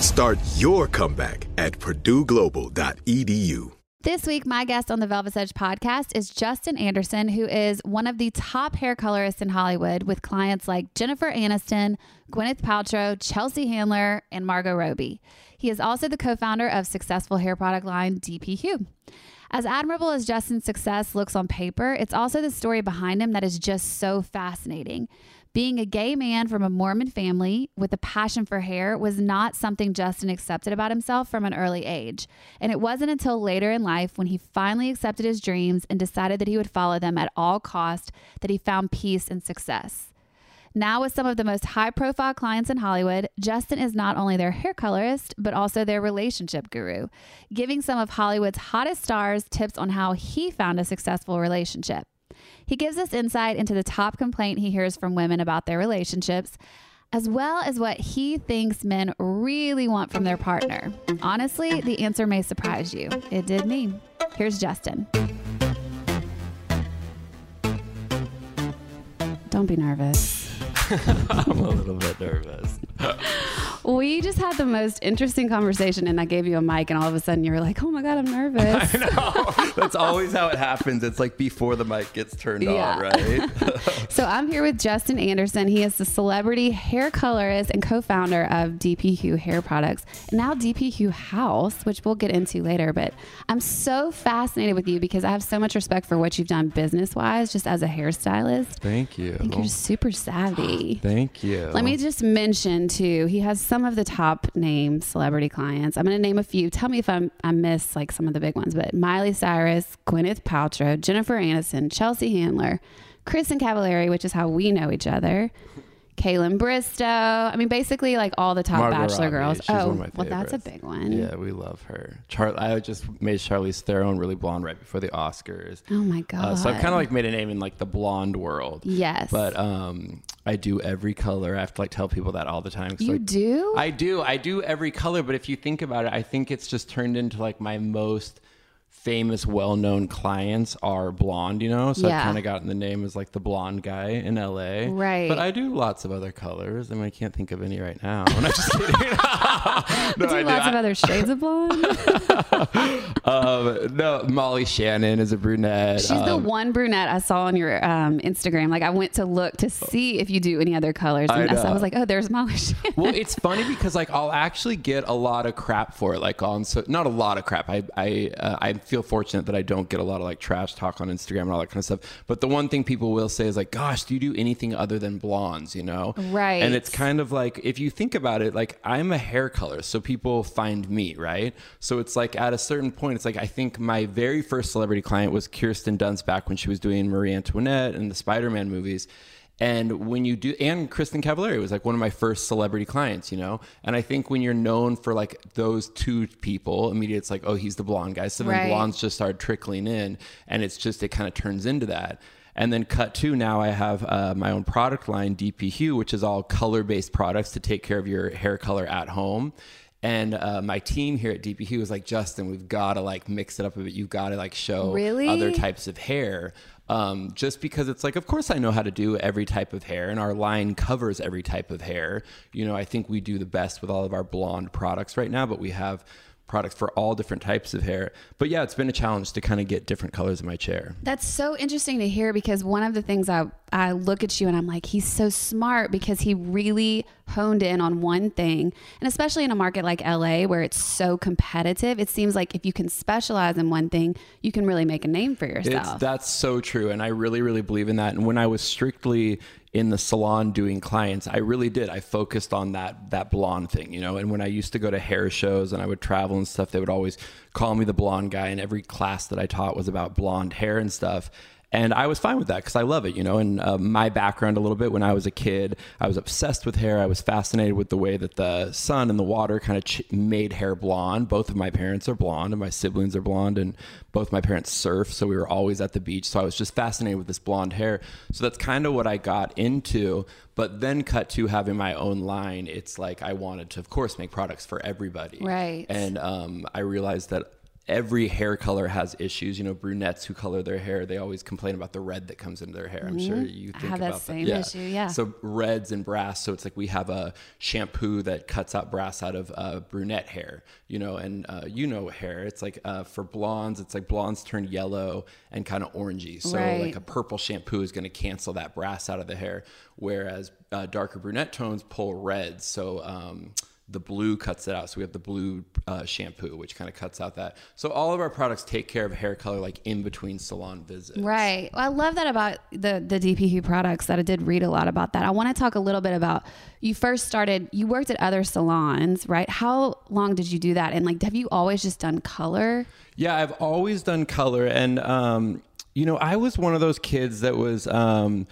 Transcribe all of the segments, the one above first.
Start your comeback at purdueglobal.edu. This week, my guest on the Velvet Edge podcast is Justin Anderson, who is one of the top hair colorists in Hollywood with clients like Jennifer Aniston, Gwyneth Paltrow, Chelsea Handler, and Margot Robbie. He is also the co founder of successful hair product line DP Hue. As admirable as Justin's success looks on paper, it's also the story behind him that is just so fascinating. Being a gay man from a Mormon family with a passion for hair was not something Justin accepted about himself from an early age. And it wasn't until later in life when he finally accepted his dreams and decided that he would follow them at all cost that he found peace and success. Now, with some of the most high profile clients in Hollywood, Justin is not only their hair colorist, but also their relationship guru, giving some of Hollywood's hottest stars tips on how he found a successful relationship. He gives us insight into the top complaint he hears from women about their relationships, as well as what he thinks men really want from their partner. Honestly, the answer may surprise you. It did me. Here's Justin. Don't be nervous. I'm a little bit nervous. We just had the most interesting conversation, and I gave you a mic, and all of a sudden you were like, "Oh my god, I'm nervous." I know. That's always how it happens. It's like before the mic gets turned Yeah. on, right? So I'm here with Justin Anderson. He is the celebrity hair colorist and co-founder of DP Hue Hair Products, and now DP Hue House, which we'll get into later. But I'm so fascinated with you because I have so much respect for what you've done business-wise, just as a hairstylist. Thank you. I think you're super savvy. Thank you. Let me just mention too. He has some of the top name celebrity clients. I'm going to name a few. Tell me if I'm I miss like some of the big ones. But Miley Cyrus, Gwyneth Paltrow, Jennifer Aniston, Chelsea Handler, Kristin Cavallari, which is how we know each other. Kaitlyn Bristowe. I mean, basically like all the top Margot Bachelor Robbie. girls. She's oh, one of my well, that's a big one. Yeah, we love her. Char- I just made Charlize Theron really blonde right before the Oscars. Oh my god. Uh, so I've kind of like made a name in like the blonde world. Yes. But um, I do every color. I have to like tell people that all the time. you like, do. I do. I do every color, but if you think about it, I think it's just turned into like my most famous, well-known clients are blonde. You know, so Yeah. I've kind of gotten the name as like the blonde guy in LA. Right. But I do lots of other colors. I mean, I can't think of any right now. I'm just kidding. no, do I lots of I- other shades of blonde. um, no, Molly Shannon is a brunette. She's the Um, one brunette I saw on your um, Instagram. Like I went to look to see if you do any other colors, I and so I was like, "Oh, there's Molly." Shannon. well, it's funny because like I'll actually get a lot of crap for it, like on so not a lot of crap. I I uh, I feel fortunate that I don't get a lot of like trash talk on Instagram and all that kind of stuff. But the one thing people will say is like, "Gosh, do you do anything other than blondes?" You know, Right. And it's kind of like if you think about it, like I'm a hair color, so people find me, right? So it's like at a certain point, it's like I think my very first celebrity client was Kirsten Dunst back when she was doing Marie Antoinette and the Spider-Man movies. And when you do, and Kristin Cavallari was like one of my first celebrity clients, you know? And I think when you're known for like those two people, immediately it's like, oh, he's the blonde guy. So then Right. blondes just start trickling in and it's just, it kind of turns into that. And then cut to now I have uh, my own product line, DP Hue, which is all color based products to take care of your hair color at home. And uh, my team here at DP Hue was like, Justin, we've got to like mix it up a bit. You've got to like show Really? other types of hair. Um, just because it's like, of course, I know how to do every type of hair, and our line covers every type of hair. You know, I think we do the best with all of our blonde products right now, but we have products for all different types of hair. But yeah, it's been a challenge to kind of get different colors in my chair. That's so interesting to hear because one of the things I I look at you and I'm like, he's so smart because he really honed in on one thing. And especially in a market like LA where it's so competitive, it seems like if you can specialize in one thing, you can really make a name for It's, yourself. that's so true. And I really, really believe in that. And when I was strictly in the salon doing clients, I really did. I focused on that that blonde thing, you know. And when I used to go to hair shows and I would travel and stuff, they would always call me the blonde guy. And every class that I taught was about blonde hair and stuff. And I was fine with that because I love it, you know. And uh, my background a little bit when I was a kid, I was obsessed with hair. I was fascinated with the way that the sun and the water kind of ch- made hair blonde. Both of my parents are blonde, and my siblings are blonde, and both my parents surf, so we were always at the beach. So I was just fascinated with this blonde hair. So that's kind of what I got into. But then, cut to having my own line, it's like I wanted to, of course, make products for everybody. Right. And um, I realized that every hair color has issues. You know, brunettes who color their hair, they always complain about the red that comes into their hair. I'm sure you think have that about same that. issue, yeah. So reds and brass. So it's like we have a shampoo that cuts out brass out of uh, brunette hair. You know, and uh, you know hair. It's like uh, for blondes, it's like blondes turn yellow and kind of orangey. So Right. like a purple shampoo is going to cancel that brass out of the hair, whereas uh, darker brunette tones pull reds. So um, the blue cuts it out. So we have the blue uh, shampoo, which kind of cuts out that. So all of our products take care of hair color like in between salon visits. Right. Well, I love that about the the DP Hue products. That I did read a lot about that. I want to talk a little bit about you first started. You worked at other salons, right? How long did you do that? And like, have you always just done color? Yeah, I've always done color, and um, you know, I was one of those kids that was. Um,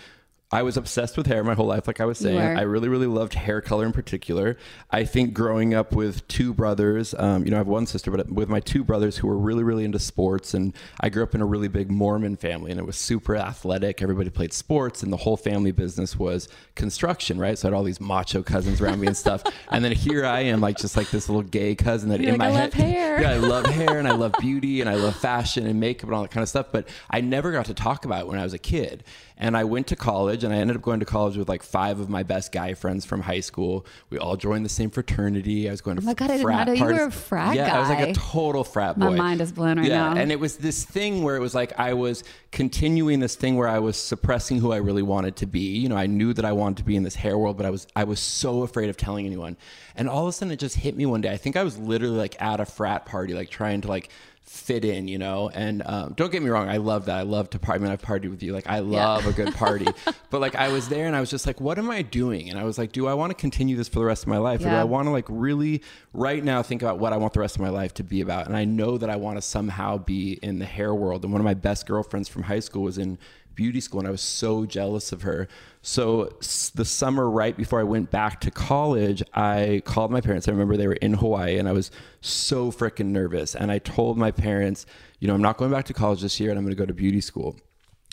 I was obsessed with hair my whole life, like I was saying. I really, really loved hair color in particular. I think growing up with two brothers, um, you know, I have one sister, but with my two brothers who were really, really into sports, and I grew up in a really big Mormon family, and it was super athletic. Everybody played sports, and the whole family business was construction, right? So I had all these macho cousins around me and stuff. And then here I am, like just like this little gay cousin that You're in like, my "I head, love hair." yeah, I love hair and I love beauty and I love fashion and makeup and all that kind of stuff. But I never got to talk about it when I was a kid. And I went to college and I ended up going to college with like five of my best guy friends from high school. We all joined the same fraternity. I was going to Oh my God, I did not know you were a frat yeah, I was like a total frat boy. My mind is blown right yeah, now. And it was this thing where it was like I was continuing this thing where I was suppressing who I really wanted to be. You know, I knew that I wanted to be in this hair world, but I was I was so afraid of telling anyone. And all of a sudden it just hit me one day. I think I was literally like at a frat party, like trying to like fit in, you know. And um, don't get me wrong, I love that. I love to party. I mean, I've partied with you. Like I love a good party. but like I was there and I was just like, what am I doing? And I was like, do I want to continue this for the rest of my life, or do I want to like really right now think about what I want the rest of my life to be about? And I know that I want to somehow be in the hair world. And one of my best girlfriends from high school was in beauty school and I was so jealous of her. So the summer right before I went back to college, I called my parents. I remember they were in Hawaii and I was so freaking nervous. And I told my parents, you know, I'm not going back to college this year and I'm going to go to beauty school.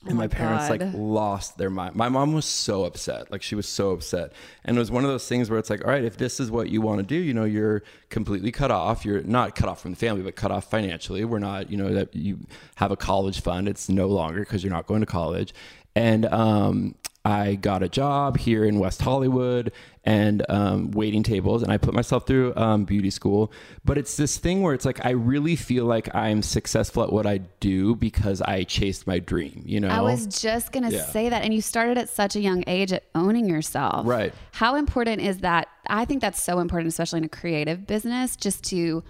And my, parents like lost their mind. My mom was so upset. Like she was so upset. And it was one of those things where it's like, all right, if this is what you want to do, you know, you're completely cut off. You're not cut off from the family, but cut off financially. We're not, you know, that you have a college fund. It's no longer because you're not going to college. And um, I got a job here in West Hollywood and um, waiting tables, and I put myself through um, beauty school. But it's this thing where it's like I really feel like I'm successful at what I do because I chased my dream. You know, I was just going to Yeah. say that. And you started at such a young age at owning yourself. Right. How important is that? I think that's so important, especially in a creative business, just to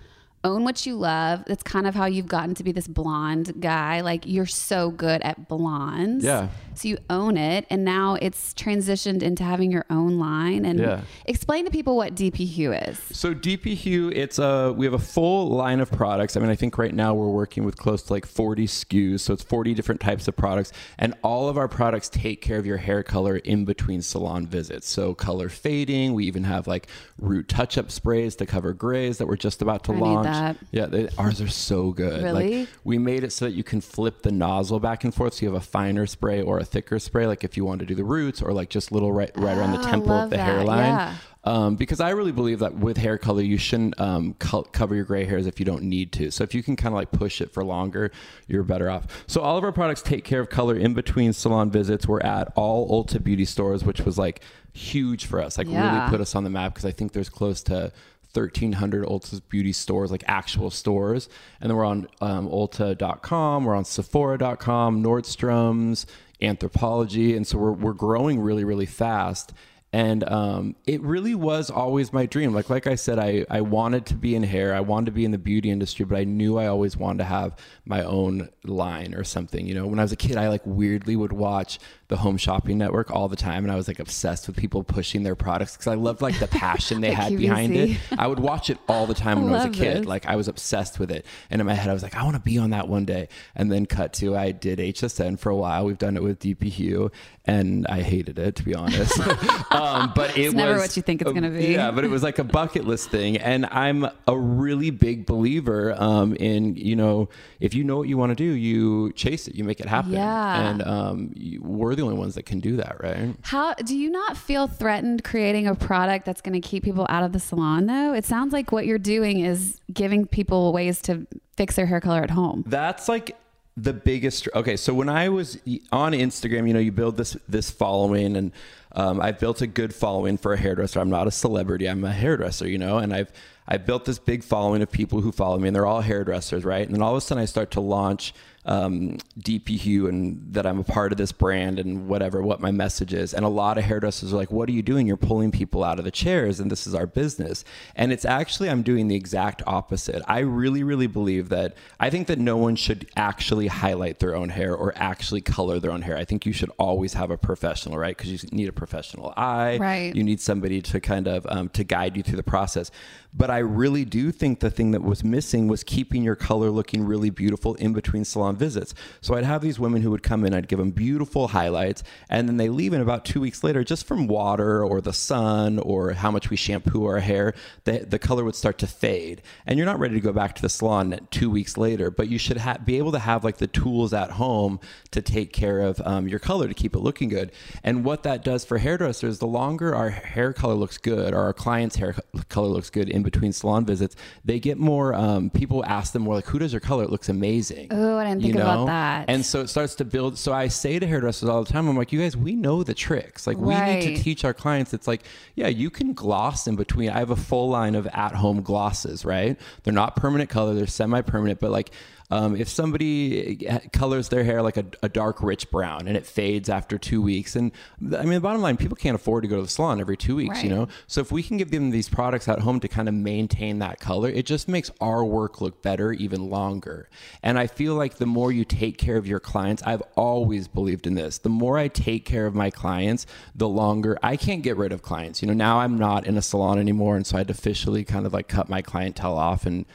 own what you love. That's kind of how you've gotten to be this blonde guy. Like you're so good at blondes. Yeah. So you own it. And now it's transitioned into having your own line. And Yeah. explain to people what DP Hue is. So DP Hue, it's a we have a full line of products. I mean, I think right now we're working with close to like 40 SKUs, so it's 40 different types of products, and all of our products take care of your hair color in between salon visits. So color fading, we even have like root touch-up sprays to cover grays that we're just about to I launch. That. Yeah, they, ours are so good. Really? Like we made it so that you can flip the nozzle back and forth, so you have a finer spray or a thicker spray, like if you want to do the roots or like just little right right around the Ah, temple of the that, hairline. yeah. Um, because I really believe that with hair color, you shouldn't um, co- cover your gray hairs if you don't need to. So if you can kind of like push it for longer, you're better off. So all of our products take care of color in between salon visits. We're at all Ulta beauty stores, which was like huge for us. Like Yeah. really put us on the map because I think there's close to 1,300 Ulta's beauty stores, like actual stores. And then we're on um, Ulta.com, we're on Sephora.com, Nordstrom's, Anthropologie. And so we're, we're growing really, really fast. And um, it really was always my dream. Like like I said, I, I wanted to be in hair. I wanted to be in the beauty industry, but I knew I always wanted to have my own line or something. You know, when I was a kid, I like weirdly would watch the Home Shopping Network all the time, and I was like obsessed with people pushing their products because I loved like the passion they The had behind it. I would watch it all the time when I was a kid. this. Like I was obsessed with it, and in my head, I was like, I want to be on that one day. And then cut to I did HSN for a while. We've done it with DP Hue, and I hated it to be honest. um, but it It's never was what you think it's gonna be. Yeah, but it was like a bucket list thing, and I'm a really big believer um, in you know if you know what you want to do, you chase it, you make it happen. Yeah. and um, you, we're the only ones that can do that, right? How do you not feel threatened creating a product that's going to keep people out of the salon though? It sounds like what you're doing is giving people ways to fix their hair color at home. That's like the biggest. Okay, so when I was on Instagram, you know, you build this this following, and um, I've built a good following for a hairdresser. I'm not a celebrity. I'm a hairdresser, you know, and I've I built this big following of people who follow me, and they're all hairdressers, right? And then all of a sudden, I start to launch um, DP Hue and that I'm a part of this brand and whatever, what my message is. And a lot of hairdressers are like, What are you doing? You're pulling people out of the chairs, and this is our business. And it's actually, I'm doing the exact opposite. I really, really believe that I think that no one should actually highlight their own hair or actually color their own hair. I think you should always have a professional, right? Because you need a professional eye. Right. You need somebody to kind of um, to guide you through the process. But I really do think the thing that was missing was keeping your color looking really beautiful in between salon visits. So I'd have these women who would come in, I'd give them beautiful highlights, and then they leave in about two weeks later, just from water or the sun or how much we shampoo our hair, the, the color would start to fade. And you're not ready to go back to the salon two weeks later, but you should ha- be able to have like the tools at home to take care of um, your color to keep it looking good. And what that does for hairdressers, the longer our hair color looks good or our client's hair color looks good in between salon visits, they get more, um, people ask them more like, who does your color? It looks amazing. Oh, I didn't think about that. And so it starts to build. So I say to hairdressers all the time, I'm like, you guys, we know the tricks. Like we need to teach our clients. It's like, yeah, you can gloss in between. I have a full line of at home glosses, right? They're not permanent color, they're semi permanent, but like, um, if somebody colors their hair like a, a dark rich brown and it fades after two weeks, and I mean, the bottom line, people can't afford to go to the salon every two weeks, you know? So if we can give them these products at home to kind of maintain that color, it just makes our work look better even longer. And I feel like the more you take care of your clients, I've always believed in this. The more I take care of my clients, the longer I can't get rid of clients. You know, now I'm not in a salon anymore, and so I had to officially kind of like cut my clientele off and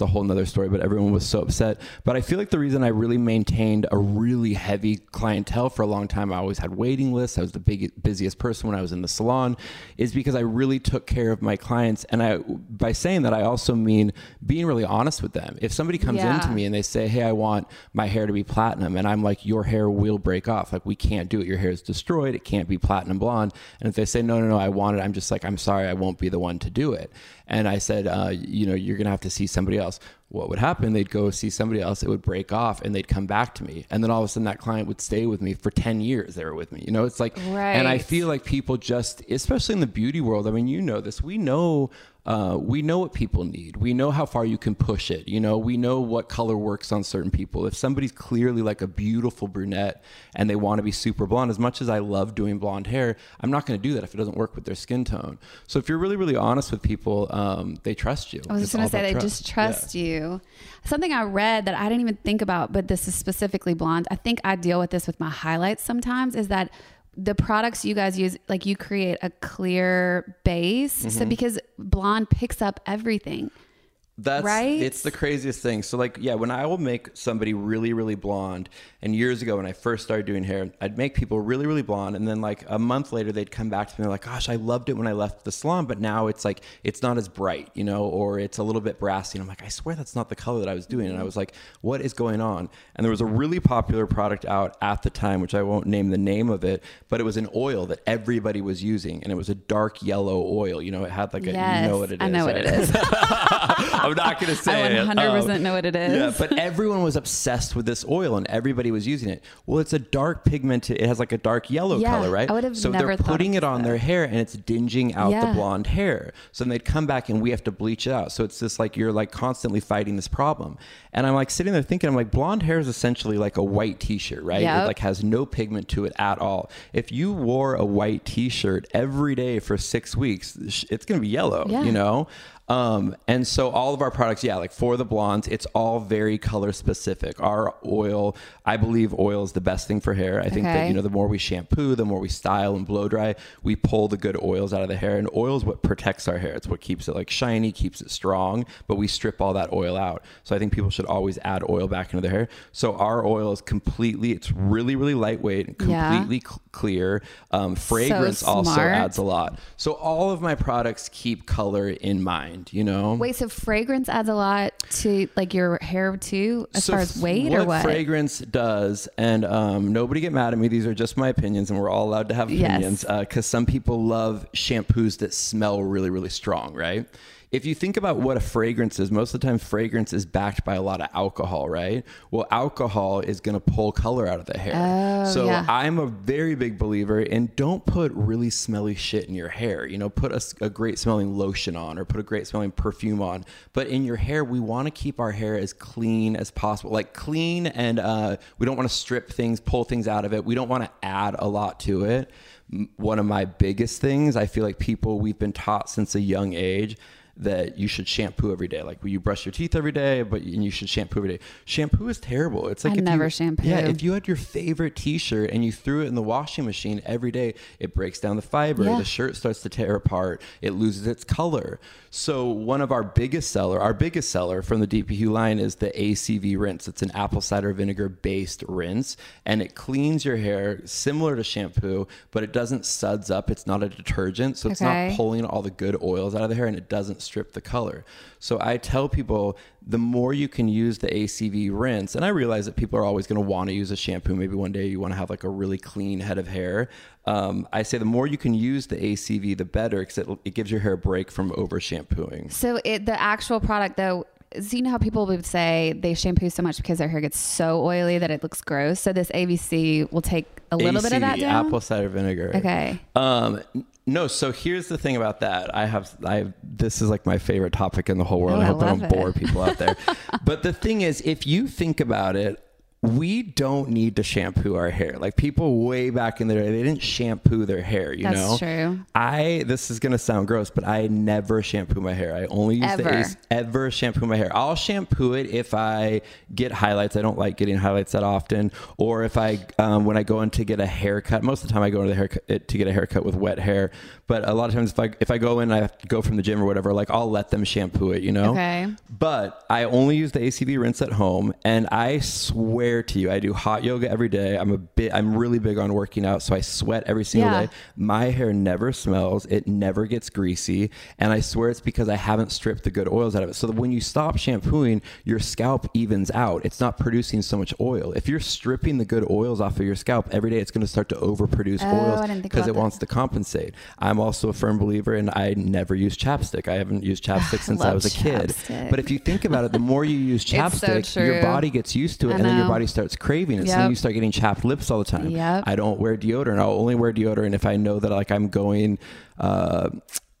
it's a whole nother story, but everyone was so upset. But I feel like the reason I really maintained a really heavy clientele for a long time, I always had waiting lists. I was the big, busiest person when I was in the salon, is because I really took care of my clients. And I, by saying that, I also mean being really honest with them. If somebody comes Yeah. into me and they say, "Hey, I want my hair to be platinum," and I'm like, "Your hair will break off. Like we can't do it. Your hair is destroyed. It can't be platinum blonde." And if they say, "No, no, no, I want it," I'm just like, "I'm sorry, I won't be the one to do it." And I said, uh, "You know, you're gonna have to see somebody else." What would happen? They'd go see somebody else. It would break off, and they'd come back to me. And then all of a sudden, that client would stay with me for ten years. They were with me. You know, it's like, and I feel like people just, especially in the beauty world. I mean, you know this. We know uh, we know what people need. We know how far you can push it. You know, we know what color works on certain people. If somebody's clearly like a beautiful brunette and they want to be super blonde, as much as I love doing blonde hair, I'm not going to do that if it doesn't work with their skin tone. So if you're really, really honest with people, um, they trust you. I was It's just going to say they just Yeah. trust you. Something I read that I didn't even think about, but this is specifically blonde. I think I deal with this with my highlights sometimes is that the products you guys use, like you create a clear base. So Mm-hmm. because blonde picks up everything. That's Right? It's the craziest thing. So like, yeah, when I will make somebody really, really blonde, and years ago when I first started doing hair, I'd make people really, really blonde, and then like a month later they'd come back to me and they're like, "Gosh, I loved it when I left the salon, but now it's like it's not as bright, you know, or it's a little bit brassy." And I'm like, "I swear that's not the color that I was doing." And I was like, "What is going on?" And there was a really popular product out at the time, which I won't name the name of it, but it was an oil that everybody was using, and it was a dark yellow oil. You know, it had like a Yes, you know what it is. I know what right? it is. I'm not going to say I 100% Um, know what it is. Yeah, but everyone was obsessed with this oil and everybody was using it. Well, it's a dark pigment. It has like a dark yellow Yeah, color, right? I would have so never they're putting it on that. their hair and it's dinging out Yeah. the blonde hair. So then they'd come back and we have to bleach it out. So it's just like you're like constantly fighting this problem. And I'm like sitting there thinking, I'm like, blonde hair is essentially like a white t-shirt, right? Yep. It like has no pigment to it at all. If you wore a white t-shirt every day for six weeks, it's going to be yellow, Yeah. you know? Um, and so all of our products, yeah, like for the blondes, it's all very color specific. Our oil, I believe oil is the best thing for hair. I think that, you know, the more we shampoo, the more we style and blow dry, we pull the good oils out of the hair. And oil is what protects our hair. It's what keeps it like shiny, keeps it strong, but we strip all that oil out. So I think people should always add oil back into their hair. So our oil is completely, it's really, really lightweight and Yeah. completely cl- clear. Um, fragrance also adds a lot. So all of my products keep color in mind, you know? Wait, so fragrance adds a lot to like your hair too, as So far as weight or what? fragrance does, and um, nobody get mad at me. These are just my opinions, and we're all allowed to have Yes. opinions because some people love shampoos that smell really, really strong, right? If you think about what a fragrance is, most of the time fragrance is backed by a lot of alcohol, right? Well, alcohol is going to pull color out of the hair. Oh, so yeah. I'm a very big believer in don't put really smelly shit in your hair. You know, put a great smelling lotion on or put a great smelling perfume on. But in your hair, we want to keep our hair as clean as possible. Like clean and uh, we don't want to strip things, pull things out of it. We don't want to add a lot to it. One of my biggest things, I feel like people, we've been taught since a young age that you should shampoo every day. Like you brush your teeth every day, but and you should shampoo every day. Shampoo is terrible. It's like I if never you, shampoo. Yeah, if you had your favorite T-shirt and you threw it in the washing machine every day, it breaks down the fiber. Yeah. The shirt starts to tear apart. It loses its color. So one of our biggest seller, our biggest seller from the DP Hue line is the ACV rinse. It's an apple cider vinegar based rinse, and it cleans your hair similar to shampoo, but it doesn't suds up. It's not a detergent, so it's Okay. not pulling all the good oils out of the hair, and it doesn't strip the color. So I tell people the more you can use the ACV rinse, and I realize that people are always going to want to use a shampoo. Maybe one day you want to have like a really clean head of hair. Um, I say the more you can use the ACV, the better, because it, it gives your hair a break from over shampooing. So it the actual product though. So you know how people would say they shampoo so much because their hair gets so oily that it looks gross. So this AVC will take a little bit of that ACV, down. apple cider vinegar. Okay. Um, no, so here's the thing about that. I have, I have, this is like my favorite topic in the whole world. Oh, I I hope I love don't it. bore people out there. but the thing is, if you think about it, we don't need to shampoo our hair. Like people way back in the day, they didn't shampoo their hair. You That's know, true. I this is gonna sound gross, but I never shampoo my hair. I only use the Ever. Ace ever shampoo my hair. I'll shampoo it if I get highlights. I don't like getting highlights that often, or if I um, when I go in to get a haircut. Most of the time, I go into the haircut to get a haircut with wet hair. But a lot of times, if I if I go in, and I have to go from the gym or whatever. Like I'll let them shampoo it. You know. Okay. But I only use the ACV rinse at home, and I swear to you, I do hot yoga every day. I'm a bit, I'm really big on working out, so I sweat every single Yeah. day. My hair never smells, it never gets greasy, and I swear it's because I haven't stripped the good oils out of it. So when you stop shampooing, your scalp evens out. It's not producing so much oil. If you're stripping the good oils off of your scalp every day, it's going to start to overproduce Oh, oils because it that. wants to compensate. I'm also a firm believer, and I never use chapstick. I haven't used chapstick since I was a kid. chapstick. But if you think about it, the more you use so chapstick, your body gets used to it, I and then your body starts craving it. So then you start getting chapped lips all the time. Yep. I don't wear deodorant. I'll only wear deodorant if I know that like I'm going. Uh,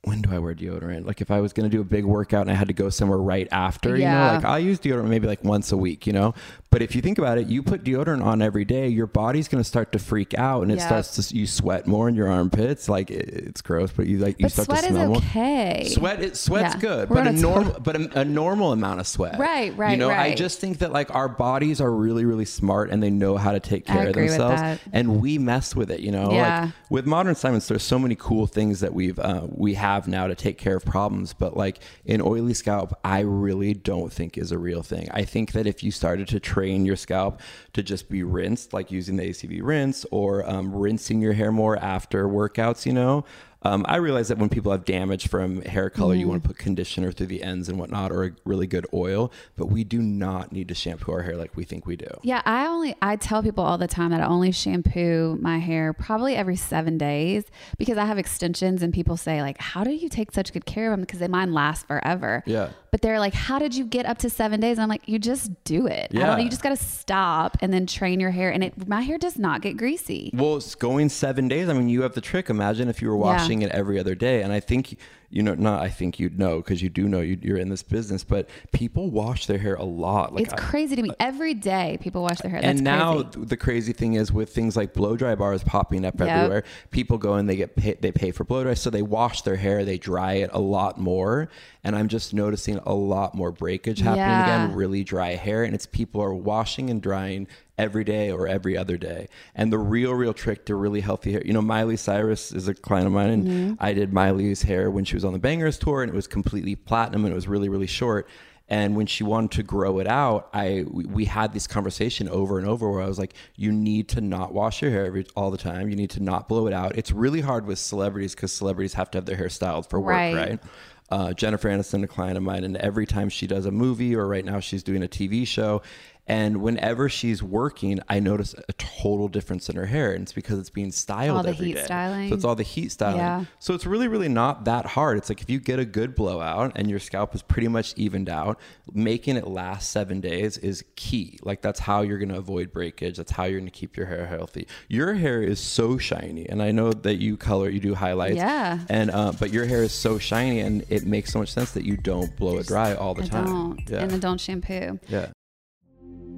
when do I wear deodorant? Like if I was going to do a big workout and I had to go somewhere right after, you know, like I use deodorant maybe like once a week, you know. But if you think about it, you put deodorant on every day, your body's going to start to freak out, and it Yep. starts to you sweat more in your armpits. Like it, it's gross, but you like you But start sweat to is smell more. okay. Sweat, it sweat's Yeah. good, We're but a normal, but a, a normal amount of sweat. Right, right, You know, I just think that like our bodies are really, really smart and they know how to take care of themselves, and we mess with it. You know, Yeah. like with modern science, there's so many cool things that we've uh, we have have now to take care of problems. But like an oily scalp, I really don't think is a real thing. I think that if you started to train your scalp to just be rinsed, like using the ACV rinse or um, rinsing your hair more after workouts, you know, um, I realize that when people have damage from hair color, you want to put conditioner through the ends and whatnot, or a really good oil. But we do not need to shampoo our hair like we think we do. Yeah, I only I tell people all the time that I only shampoo my hair probably every seven days because I have extensions and people say like, "How do you take such good care of them?" Because they mine last forever. Yeah. But they're like, "How did you get up to seven days?" And I'm like, "You just do it. I don't know. Yeah. You just got to stop and then train your hair, and it my hair does not get greasy. Well, it's going seven days. I mean, you have the trick. Imagine if you were washing it every other day. And I think, you know, not I think you'd know because you do know you, you're in this business, but people wash their hair a lot. Like it's I- crazy to me. Every day people wash their hair. That's and now crazy. the crazy thing is with things like blow dry bars popping up everywhere, people go and they get pay, they pay for blow dry, so they wash their hair, they dry it a lot more, and I'm just noticing a lot more breakage happening Yeah. again, really dry hair, and it's people are washing and drying every day or every other day. And the real, real trick to really healthy hair, you know, Miley Cyrus is a client of mine, and Mm-hmm. I did Miley's hair when she was on the Bangerz tour, and it was completely platinum, and it was really, really short. And when she wanted to grow it out, I we, we had this conversation over and over where I was like, you need to not wash your hair every, all the time. You need to not blow it out. It's really hard with celebrities because celebrities have to have their hair styled for work, Right. right? Uh, Jennifer Aniston, a client of mine, and every time she does a movie or right now she's doing a TV show, and whenever she's working, I notice a total difference in her hair, and it's because it's being styled All the every heat day. styling. So it's all the heat styling. Yeah. So it's really, really not that hard. It's like if you get a good blowout and your scalp is pretty much evened out, making it last seven days is key. Like that's how you're going to avoid breakage. That's how you're going to keep your hair healthy. Your hair is so shiny, and I know that you color, you do highlights. Yeah. And uh, but your hair is so shiny, and it makes so much sense that you don't blow it dry all the I time. don't, Yeah. and then don't shampoo. yeah.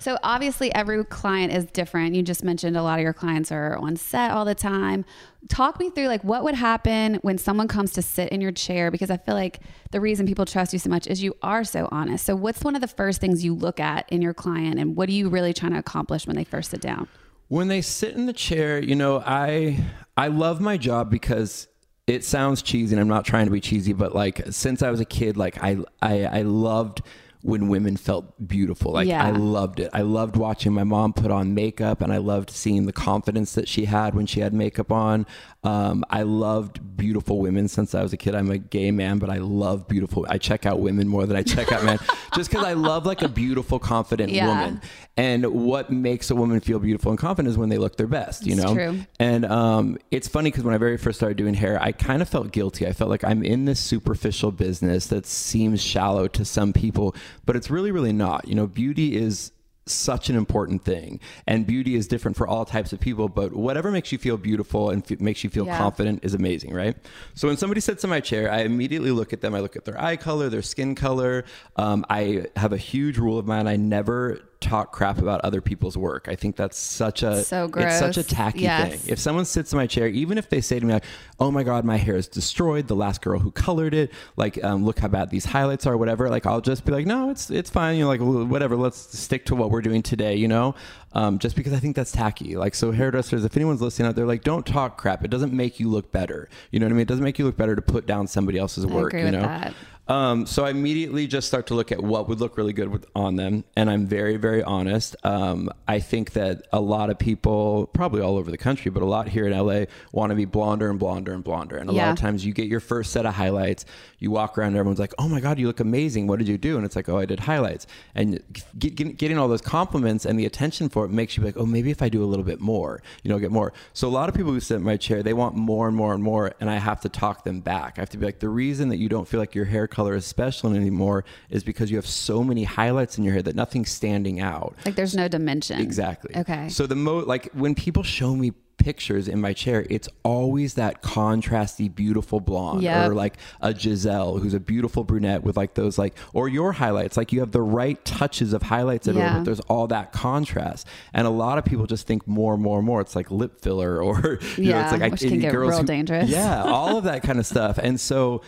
So obviously every client is different. You just mentioned a lot of your clients are on set all the time. Talk me through like what would happen when someone comes to sit in your chair because I feel like the reason people trust you so much is you are so honest. So what's one of the first things you look at in your client and what are you really trying to accomplish when they first sit down? when they sit in the chair you know i i love my job because it sounds cheesy and I'm not trying to be cheesy, but like since I was a kid, like I I, I loved when women felt beautiful. Like Yeah. I loved it. I loved watching my mom put on makeup and I loved seeing the confidence that she had when she had makeup on. Um, I loved beautiful women since I was a kid. I'm a gay man, but I love beautiful. I check out women more than I check out men just because I love like a beautiful, confident Yeah. woman. And what makes a woman feel beautiful and confident is when they look their best, you It's know? true. And um, it's funny because when I very first started doing hair, I kind of felt guilty. I felt like I'm in this superficial business that seems shallow to some people, but it's really, really not. You know, beauty is such an important thing and beauty is different for all types of people but whatever makes you feel beautiful and f- makes you feel Yeah. confident is amazing right so when somebody sits in my chair i immediately look at them i look at their eye color their skin color um, i have a huge rule of mine i never talk crap about other people's work i think that's such a So it's such a tacky Yes. thing if someone sits in my chair, even if they say to me like, "Oh my god, my hair is destroyed," the last girl who colored it, like, um, look how bad these highlights are, whatever. Like, I'll just be like, "No, it's it's fine." You know, like whatever. Let's stick to what we're doing today. You know, um, just because I think that's tacky. Like, so hairdressers, if anyone's listening out there, like, don't talk crap. It doesn't make you look better. You know what I mean? It doesn't make you look better to put down somebody else's I work. agree you with know. that. Um, so I immediately just start to look at what would look really good with, on them, and I'm very, very honest. Um, I think that a lot of people, probably all over the country, but a lot here in LA, want to be blonder and blonder and blonder. And a lot of times, you get your first set of highlights, you walk around, and everyone's like, "Oh my god, you look amazing! What did you do?" And it's like, "Oh, I did highlights." And get, get, getting all those compliments and the attention for it makes you be like, "Oh, maybe if I do a little bit more, you know, get more." So a lot of people who sit in my chair, they want more and more and more, and I have to talk them back. I have to be like, the reason that you don't feel like your hair color is special anymore is because you have so many highlights in your hair that nothing's standing out. Like there's no dimension. Exactly. Okay. So the mo like when people show me pictures in my chair, it's always that contrasty, beautiful blonde, Yep. or like a Gisele who's a beautiful brunette with like those like, or your highlights. Like you have the right touches of highlights everywhere, Yeah. but there's all that contrast. And a lot of people just think more, more, more. It's like lip filler, or you know, Yeah, it's like which can get girls real who- dangerous. Yeah, all of that kind of stuff. And so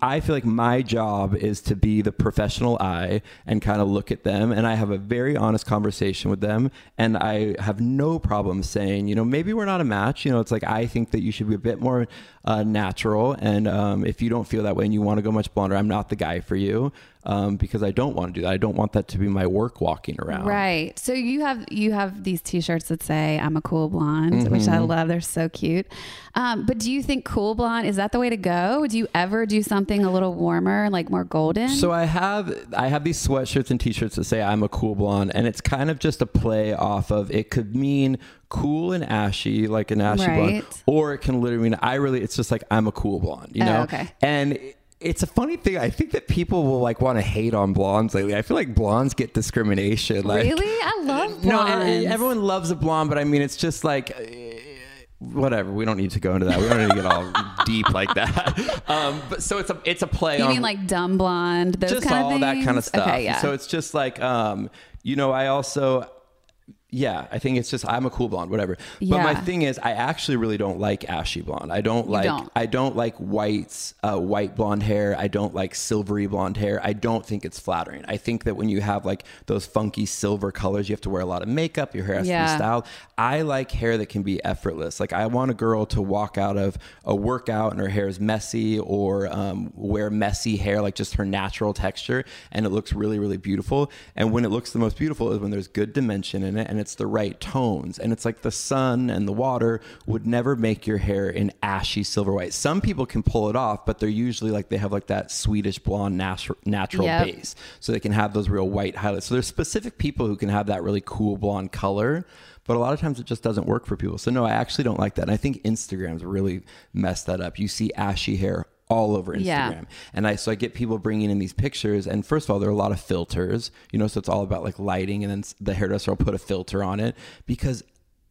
I feel like my job is to be the professional eye and kind of look at them. And I have a very honest conversation with them. And I have no problem saying, you know, maybe we're not a match. You know, it's like I think that you should be a bit more uh, natural. And um, if you don't feel that way and you want to go much blonder, I'm not the guy for you. Um, because I don't want to do that. I don't want that to be my work walking around. Right. So you have you have these T-shirts that say "I'm a cool blonde," which I Mhm. love. They're so cute. Um, but do you think cool blonde is that the way to go? Do you ever do something a little warmer, like more golden? So I have I have these sweatshirts and t-shirts that say I'm a cool blonde, and it's kind of just a play off of it could mean cool and ashy, like an ashy blonde, or it can literally mean I really. It's just like I'm a cool blonde, you Oh, know. okay. And it's a funny thing. I think that people will like want to hate on blondes lately. I feel like blondes get discrimination. Like, really, I love blondes. No, and everyone loves a blonde, but I mean, it's just like. eh, Whatever. We don't need to go into that. We don't need to get all deep like that. Um, but so it's a it's a play You on mean like dumb blonde? Those just kind all of that kind of stuff. Okay, yeah. So it's just like, um, you know, I also, yeah, I think it's just I'm a cool blonde, whatever. But my thing is, I actually really don't like ashy blonde. I don't like don't. I don't like whites, uh, white blonde hair. I don't like silvery blonde hair. I don't think it's flattering. I think that when you have like those funky silver colors, you have to wear a lot of makeup. Your hair has to be styled. I like hair that can be effortless. Like I want a girl to walk out of a workout and her hair is messy, or um, wear messy hair, like just her natural texture, and it looks really, really beautiful. And when it looks the most beautiful is when there's good dimension in it and it's the right tones. And it's like the sun and the water would never make your hair an ashy silver white. Some people can pull it off, but they're usually like they have like that Swedish blonde natu- natural Yep. base, so they can have those real white highlights. So there's specific people who can have that really cool blonde color. But a lot of times it just doesn't work for people. So no, I actually don't like that. And I think Instagram's really messed that up. You see ashy hair all over Instagram. Yeah. And I so I get people bringing in these pictures and first of all there are a lot of filters, you know, so it's all about like lighting and then the hairdresser will put a filter on it because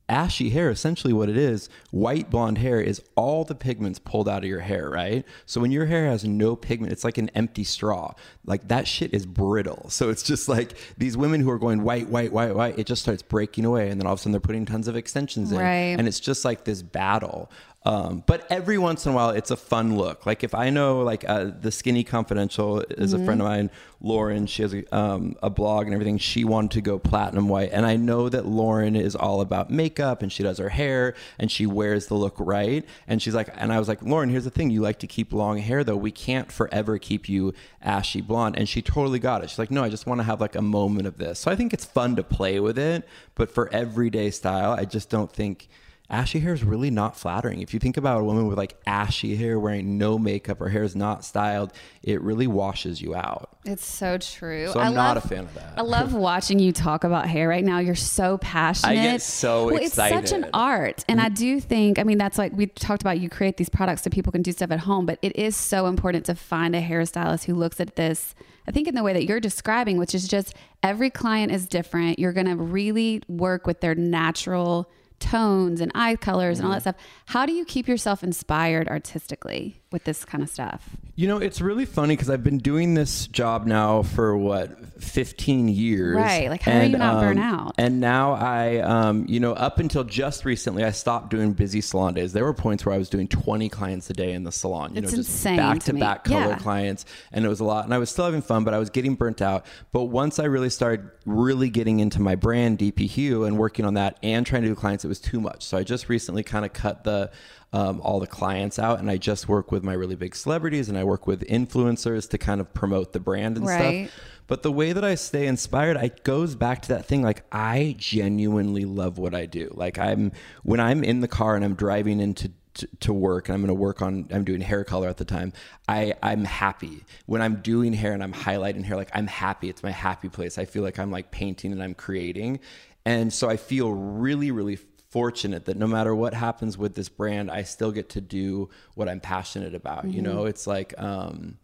ashy hair essentially what it is white blonde hair is all the pigments pulled out of your hair right so when your hair has no pigment it's like an empty straw like that shit is brittle so it's just like these women who are going white white white white it just starts breaking away and then all of a sudden they're putting tons of extensions in Right. and it's just like this battle Um, but every once in a while, it's a fun look. Like if I know, like uh, the Skinny Confidential is a friend of mine, Lauren. She has a, um, a blog and everything. She wanted to go platinum white, and I know that Lauren is all about makeup and she does her hair and she wears the look right. And she's like, and I was like, Lauren, here's the thing: you like to keep long hair, though. We can't forever keep you ashy blonde. And she totally got it. She's like, no, I just want to have like a moment of this. So I think it's fun to play with it, but for everyday style, I just don't think ashy hair is really not flattering. If you think about a woman with like ashy hair wearing no makeup, her hair is not styled, it really washes you out. It's so true. So I'm I not love- a fan of that. I love watching you talk about hair right now. You're so passionate. I get so well, It's such an art. And mm-hmm. I do think, I mean, that's like we talked about you create these products so people can do stuff at home, but it is so important to find a hairstylist who looks at this. I think in the way that you're describing, which is just every client is different. You're going to really work with their natural tones and eye colors and all that Mm-hmm. stuff. How do you keep yourself inspired artistically with this kind of stuff? You know, it's really funny because I've been doing this job now for what, 15 years. Right. Like, how are you not um, out? And now I, um, you know, up until just recently, I stopped doing busy salon days. There were points where I was doing 20 clients a day in the salon, you It's know, just insane back to back color Yeah. clients. And it was a lot. And I was still having fun, but I was getting burnt out. But once I really started really getting into my brand, DP Hue, and working on that and trying to do clients, it was too much. So I just recently kind of cut the, um, all the clients out and I just work with my really big celebrities and I work with influencers to kind of promote the brand and Right. stuff. But the way that I stay inspired, I goes back to that thing. Like I genuinely love what I do. Like I'm when I'm in the car and I'm driving into to, to work and I'm going to work on I'm doing hair color at the time. I I'm happy when I'm doing hair and I'm highlighting hair. Like I'm happy. It's my happy place. I feel like I'm like painting and I'm creating, and so I feel really really fortunate that no matter what happens with this brand, I still get to do what I'm passionate about. You know, it's like um,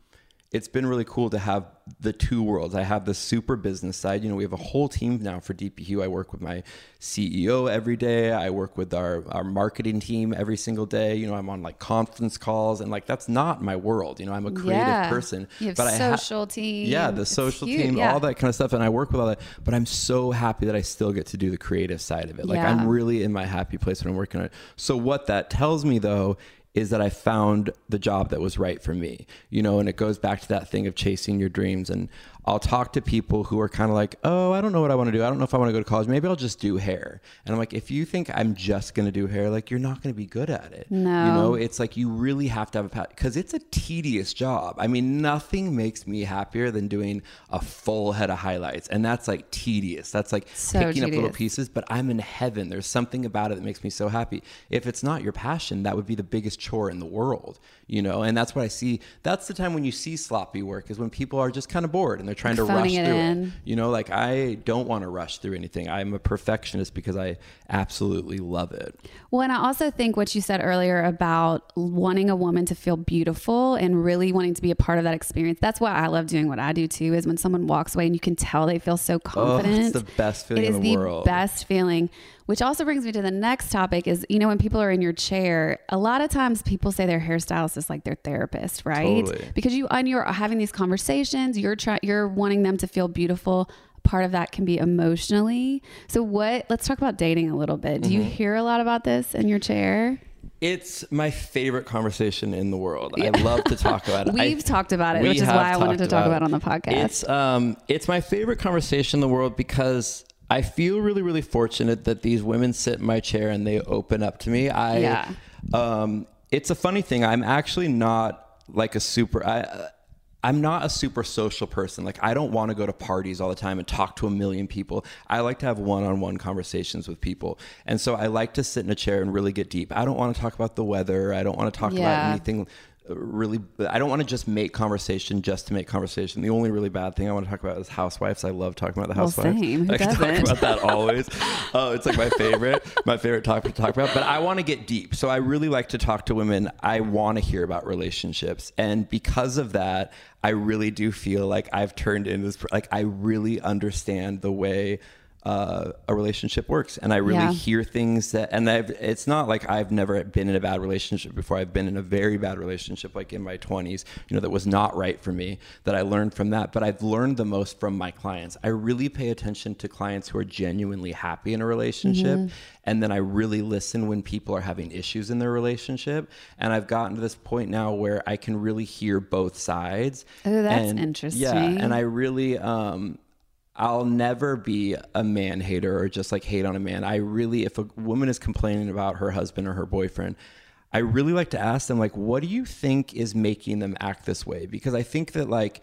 it's been really cool to have the two worlds. I have the super business side. You know, we have a whole team now for DP Hue. I work with my CEO every day. I work with our, our marketing team every single day. You know, I'm on like conference calls and like that's not my world. You know, I'm a creative Yeah. person. You have but I ha- social team. Yeah, the social huge, team, yeah. all that kind of stuff. And I work with all that. But I'm so happy that I still get to do the creative side of it. Like Yeah. I'm really in my happy place when I'm working on it. So what that tells me though is that I found the job that was right for me, you know, and it goes back to that thing of chasing your dreams. And I'll talk to people who are kind of like, oh, I don't know what I want to do. I don't know if I want to go to college. Maybe I'll just do hair. And I'm like, if you think I'm just going to do hair, like you're not going to be good at it. No. You know, it's like you really have to have a passion because it's a tedious job. I mean, nothing makes me happier than doing a full head of highlights. And that's like tedious. That's like So picking up little pieces, but I'm in heaven. There's something about it that makes me so happy. If it's not your passion, that would be the biggest chore in the world, you know? And that's what I see. That's the time when you see sloppy work is when people are just kind of bored and they're trying to rush it through in. it. You know, like I don't want to rush through anything. I'm a perfectionist because I absolutely love it. Well, and I also think what you said earlier about wanting a woman to feel beautiful and really wanting to be a part of that experience. That's why I love doing what I do too. Is when someone walks away and you can tell they feel so confident. Oh, it's the best feeling It is in the, the world. best feeling. Which also brings me to the next topic is, you know, when people are in your chair, a lot of times people say their hairstylist is like their therapist, right? Totally. Because you and you're having these conversations, you're trying you're wanting them to feel beautiful. Part of that can be emotionally. So what let's talk about dating a little bit. Do you Mm-hmm. hear a lot about this in your chair? It's my favorite conversation in the world. I love to talk about it. We've talked about it, which is why I wanted to talk about about it on the podcast. It's um, it's my favorite conversation in the world because I feel really, really fortunate that these women sit in my chair and they open up to me. I, Yeah. um, it's a funny thing. I'm actually not like a super. I, I'm not a super social person. Like I don't want to go to parties all the time and talk to a million people. I like to have one-on-one conversations with people. And so I like to sit in a chair and really get deep. I don't want to talk about the weather. I don't want to talk Yeah. about anything really I don't want to just make conversation just to make conversation. The only really bad thing I want to talk about is housewives. I love talking about the Well, housewives. same. Who I can doesn't? talk about that always. Oh, it's like my favorite, my favorite topic to talk about. But I want to get deep. So I really like to talk to women. I want to hear about relationships. And because of that, I really do feel like I've turned into this like I really understand the way uh, a relationship works. And i really Yeah. hear things that and I've, it's not like i've never been in a bad relationship before. I've been in a very bad relationship like in my 20s you know that was not right for me that i learned from that. But i've learned the most from my clients. I really pay attention to clients who are genuinely happy in a relationship. Mhm. and then i really listen when people are having issues in their relationship. And i've gotten to this point now where i can really hear both sides. Oh, that's And- yeah and i really um I'll never be a man hater or just like hate on a man. I really, if a woman is complaining about her husband or her boyfriend, I really like to ask them, like, what do you think is making them act this way? Because I think that, like,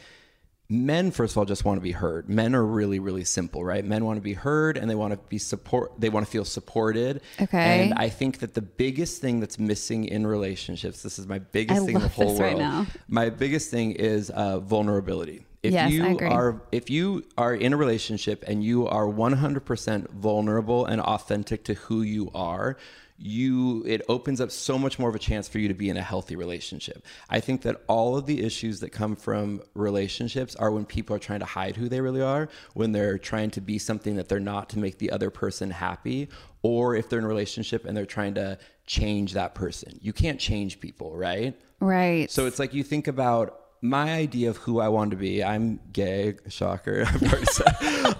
men, first of all, just want to be heard. Men are really, really simple, right? Men want to be heard and they want to be support, they want to feel supported. Okay. And I think that the biggest thing that's missing in relationships, this is my biggest I thing in the whole this right now. My biggest thing is uh, vulnerability. If Yes, you are if you are in a relationship and you are 100% vulnerable and authentic to who you are, you it opens up so much more of a chance for you to be in a healthy relationship. I think that all of the issues that come from relationships are when people are trying to hide who they really are, when they're trying to be something that they're not to make the other person happy, or if they're in a relationship and they're trying to change that person. You can't change people, right? Right. So it's like you think about my idea of who I want to be. I'm gay, shocker. I've already said.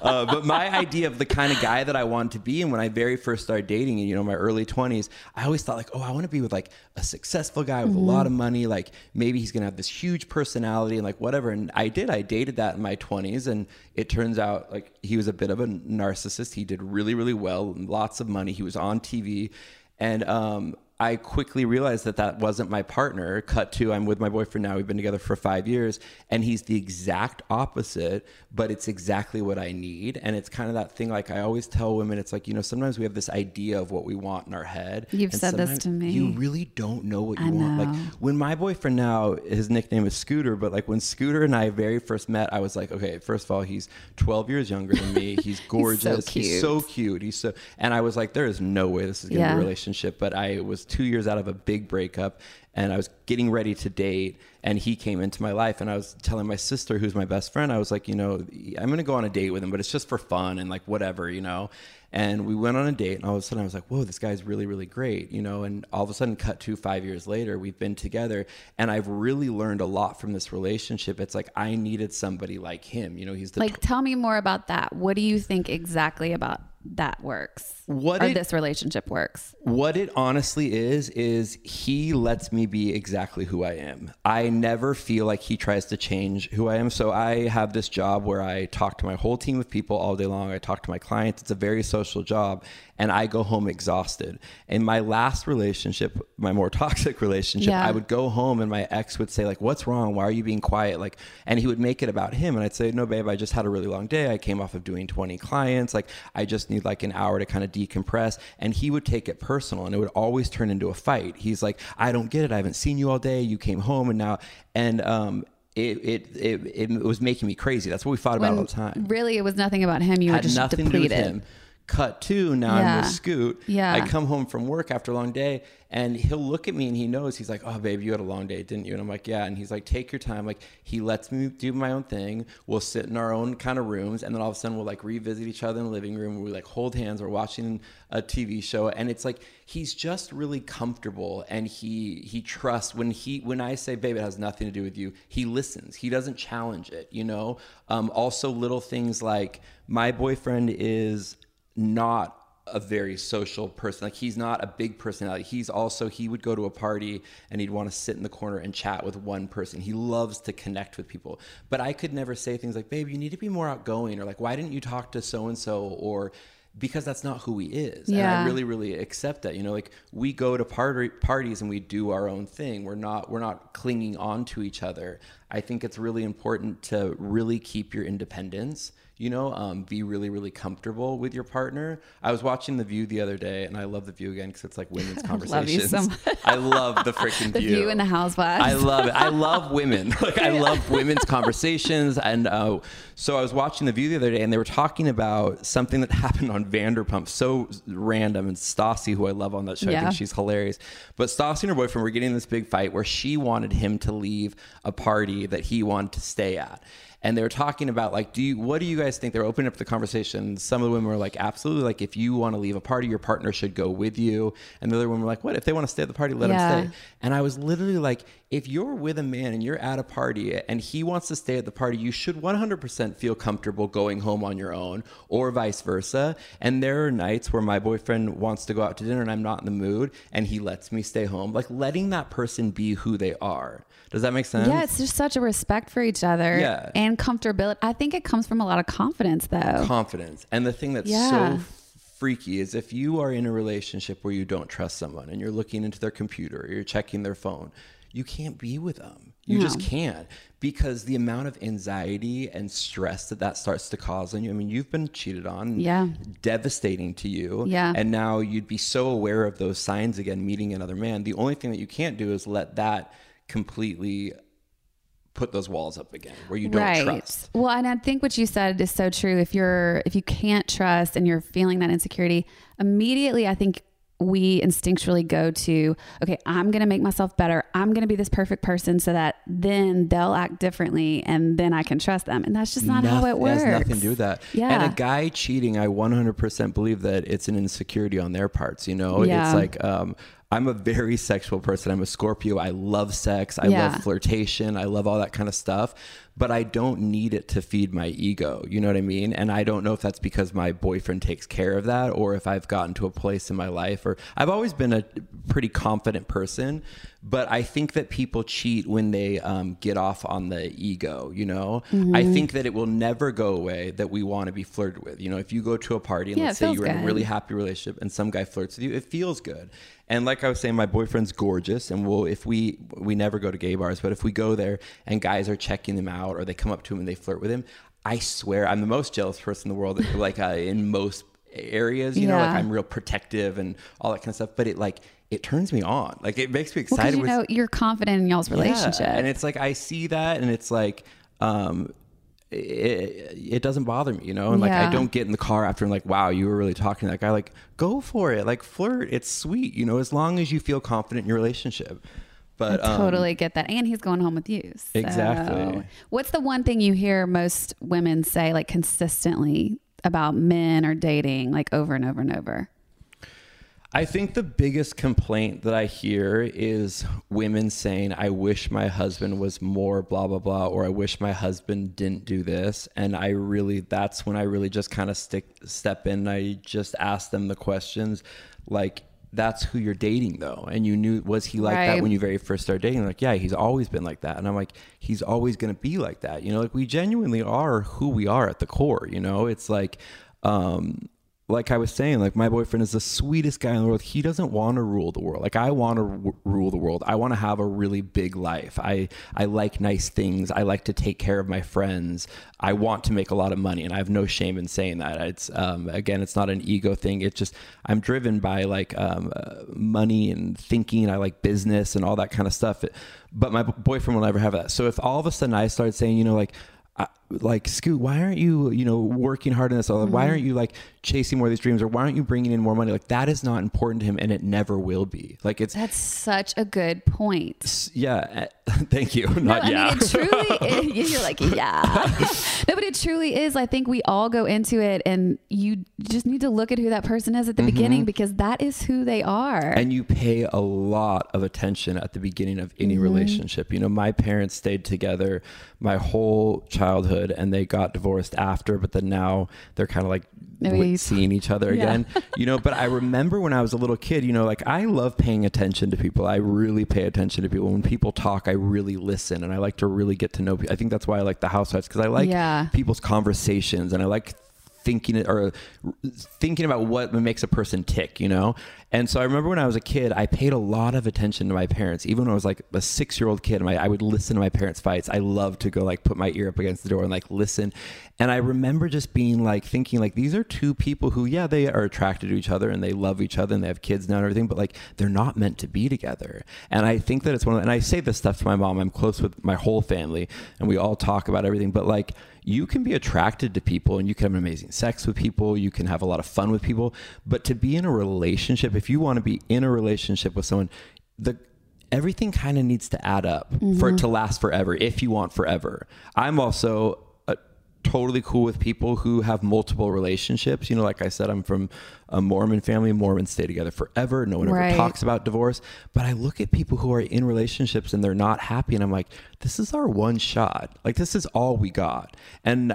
uh, but my idea of the kind of guy that I want to be, and when I very first started dating, you know, my early 20s, I always thought like, oh, I want to be with like a successful guy with Mhm. a lot of money. Like maybe he's gonna have this huge personality and like whatever. And I did. I dated that in my 20s, and it turns out like he was a bit of a narcissist. He did really, really well, lots of money. He was on TV, and um, I quickly realized that that wasn't my partner. Cut to, I'm with my boyfriend now. We've been together for five years, and he's the exact opposite, but it's exactly what I need. And it's kind of that thing like I always tell women, it's like, you know, sometimes we have this idea of what we want in our head. You've and said this to me. You really don't know what you I want. Like know. when my boyfriend now, his nickname is Scooter, but like when Scooter and I very first met, I was like, okay, first of all, he's 12 years younger than me. He's gorgeous. cute. so cute. He's so, and I was like, there is no way this is going to Yeah. be a relationship. But I was two years out of a big breakup and I was getting ready to date and he came into my life and I was telling my sister who's my best friend I was like you know I'm going to go on a date with him but it's just for fun and like whatever you know? And we went on a date and all of a sudden I was like whoa this guy's really really great you know? And all of a sudden cut to 5 years later we've been together and I've really learned a lot from this relationship. It's like I needed somebody like him you know? He's the like, tell me more about that. What do you think exactly about that works? What or it- this relationship works? What it honestly is, is he lets me be exactly who I am. I never feel like he tries to change who I am. So I have this job where I talk to my whole team of people all day long. I talk to my clients. It's a very social job. And I go home exhausted. In my last relationship, my more toxic relationship, Yeah. I would go home and my ex would say, like, what's wrong? Why are you being quiet? Like, and he would make it about him. And I'd say, no, babe, I just had a really long day. I came off of doing 20 clients. Like, I just need like an hour to kind of decompress. And he would take it personal and it would always turn into a fight. He's like, I don't get it. I haven't seen you all day. You came home and now, and, um, it, it, it, it was making me crazy. That's what we fought about When all the time. Really, it was nothing about him. You were Had just nothing depleted. to do with him. Cut to now I'm Yeah. with Scoot. Yeah. I come home from work after a long day and he'll look at me and he knows he's like, Oh babe, you had a long day, didn't you? And I'm like, Yeah. And he's like, Take your time. Like he lets me do my own thing. We'll sit in our own kind of rooms and then all of a sudden we'll like revisit each other in the living room. We like hold hands, we're watching a TV show. And it's like he's just really comfortable and he he trusts when he when I say, babe, it has nothing to do with you, he listens. He doesn't challenge it, you know? Um also little things like my boyfriend is not a very social person. Like he's not a big personality. He's also he would go to a party and he'd want to sit in the corner and chat with one person. He loves to connect with people. But I could never say things like, "Babe, you need to be more outgoing," or like, "Why didn't you talk to so and so?" or because that's not who he is. Yeah. And I really really accept that. You know, like we go to party parties and we do our own thing. We're not we're not clinging on to each other. I think it's really important to really keep your independence you know um, be really really comfortable with your partner. I was watching the view the other day and i love the view again because it's like women's I love you conversations. so much. i love the freaking The view. And the housewives. i love it. I love women. Like i love women's conversations and uh, so i was watching the view the other day and they were talking about something that happened on vanderpump so random and stassi who i love on that show i think she's hilarious. But stassi and her boyfriend were getting in this big fight where she wanted him to leave a party that he wanted to stay at. And they were talking about like, do you, what do you guys think? They were opening up the conversation. Some of the women were like, absolutely. Like, if you want to leave a party, your partner should go with you. And the other women were like, what if they want to stay at the party? Let Yeah. them stay. And I was literally like, if you're with a man and you're at a party and he wants to stay at the party, you should 100% feel comfortable going home on your own or vice versa. And there are nights where my boyfriend wants to go out to dinner and I'm not in the mood and he lets me stay home. Like letting that person be who they are. Does that make sense? Yeah, it's just such a respect for each other Yeah. and comfortability. I think it comes from a lot of confidence, though. confidence. And the thing that's Yeah. so freaky is if you are in a relationship where you don't trust someone and you're looking into their computer or you're checking their phone, you can't be with them. You just can't because the amount of anxiety and stress that that starts to cause on you. I mean, you've been cheated on. Yeah. Devastating to you. Yeah. And now you'd be so aware of those signs again, meeting another man. The only thing that you can't do is let that completely put those walls up again where you don't trust. Well, and I think what you said is so true. If you're if you can't trust and you're feeling that insecurity, immediately I think we instinctually go to, okay, I'm going to make myself better. I'm going to be this perfect person so that then they'll act differently and then I can trust them. And that's just not how it works. has nothing to do with that. Yeah. And a guy cheating, I 100% believe that it's an insecurity on their parts. You know, Yeah. it's like, um, I'm a very sexual person. I'm a Scorpio. I love sex. I Yeah. love flirtation. I love all that kind of stuff. But I don't need it to feed my ego. You know what I mean? And I don't know if that's because my boyfriend takes care of that or if I've gotten to a place in my life or I've always been a pretty confident person. But I think that people cheat when they um, get off on the ego, you know? Mm-hmm. I think that it will never go away that we want to be flirted with. You know, if you go to a party and Yeah, let's say you're in a really happy relationship and some guy flirts with you, it feels good. And like I was saying, my boyfriend's gorgeous, and we'll if we we never go to gay bars, but if we go there and guys are checking them out or they come up to him and they flirt with him, I swear I'm the most jealous person in the world. Like uh, in most areas, you know, like I'm real protective and all that kind of stuff. But it like it turns me on. Like it makes me Well, excited. you with- know you're confident in y'all's relationship. yeah, and it's like I see that, and it's like, um, it, it doesn't bother me, you know. And like I don't get in the car after I'm like, wow, you were really talking to that guy. Like, go for it, like flirt. It's sweet, you know, as long as you feel confident in your relationship. But I um, totally get that. And he's going home with you. so- Exactly. What's the one thing you hear most women say like consistently about men or dating like over and over and over? I think the biggest complaint that I hear is women saying, I wish my husband was more blah, blah, blah, or I wish my husband didn't do this. And I really, that's when I really just kind of stick, step in. I just ask them the questions like, that's who you're dating though. And you knew, was he like Right. that when you very first started dating? Like, yeah, he's always been like that. And I'm like, he's always going to be like that. You know, like we genuinely are who we are at the core, you know, it's like, um, like I was saying, like my boyfriend is the sweetest guy in the world. He doesn't want to rule the world. Like I want to rule the world. I want to have a really big life. I I like nice things. I like to take care of my friends. I want to make a lot of money, and I have no shame in saying that. It's um, again, it's not an ego thing. It's just I'm driven by like um, uh, money and thinking. I like business and all that kind of stuff. But my boyfriend will never have that. So if all of a sudden I start saying, you know, like I, like Scoot, why aren't you, you know, working hard in this? Or Why aren't mm-hmm. you like chasing more of these dreams? Or why aren't you bringing in more money? Like that is not important to him, and it never will be. Like it's That's such a good point. yeah. Thank you. No, Not I yeah. mean, it truly is. You're like, yeah. no, but it truly is. I think we all go into it and you just need to look at who that person is at the beginning because that is who they are. Mm-hmm. and you pay a lot of attention at the beginning of Mm-hmm. any relationship. You know, my parents stayed together my whole childhood and they got divorced after, but then now they're kind of like Maybe wi- you- seeing each other Yeah. again. you know, but I remember when I was a little kid, you know, like I love paying attention to people. I really pay attention to people. When people talk, I really listen and I like to really get to know people. I think that's why I like the housewives because I like Yeah. people's conversations and I like thinking or thinking about what makes a person tick, you know? And so I remember when I was a kid, I paid a lot of attention to my parents. Even when I was like a six year old kid, I would listen to my parents' fights. I loved to go like put my ear up against the door and like listen. And I remember just being like thinking like these are two people who, yeah, they are attracted to each other and they love each other and they have kids now and everything, but like they're not meant to be together. And I think that it's one of, and I say this stuff to my mom. I'm close with my whole family and we all talk about everything, but like you can be attracted to people and you can have amazing sex with people. You can have a lot of fun with people. But to be in a relationship, if you want to be in a relationship with someone, the everything kind of needs to add up for it mm-hmm. to last forever if you want forever. I'm also totally cool with people who have multiple relationships. You know, like I said, I'm from a Mormon family. Mormons stay together forever. No one Right. ever talks about divorce. But I look at people who are in relationships and they're not happy, and I'm like, this is our one shot. Like this is all we got. And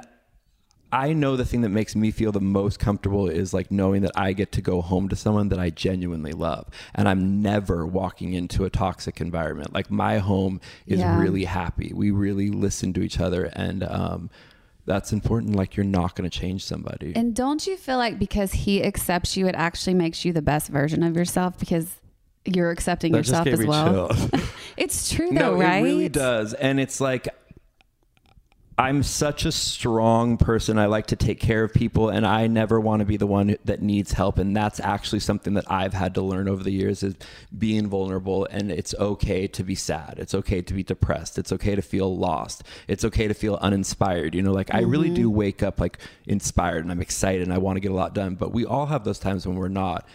I know the thing that makes me feel the most comfortable is like knowing that I get to go home to someone that I genuinely love. And I'm never walking into a toxic environment. Like my home is Yeah. really happy. We really listen to each other. And um, that's important. Like you're not going to change somebody. And don't you feel like because he accepts you, it actually makes you the best version of yourself because you're accepting That yourself as well? it's true though, no, right? it really does. And it's like I'm such a strong person. I like to take care of people and I never want to be the one that needs help. And that's actually something that I've had to learn over the years is being vulnerable and it's okay to be sad. It's okay to be depressed. It's okay to feel lost. It's okay to feel uninspired. You know, like I really do mm-hmm. wake up like inspired and I'm excited and I want to get a lot done, but we all have those times when we're not.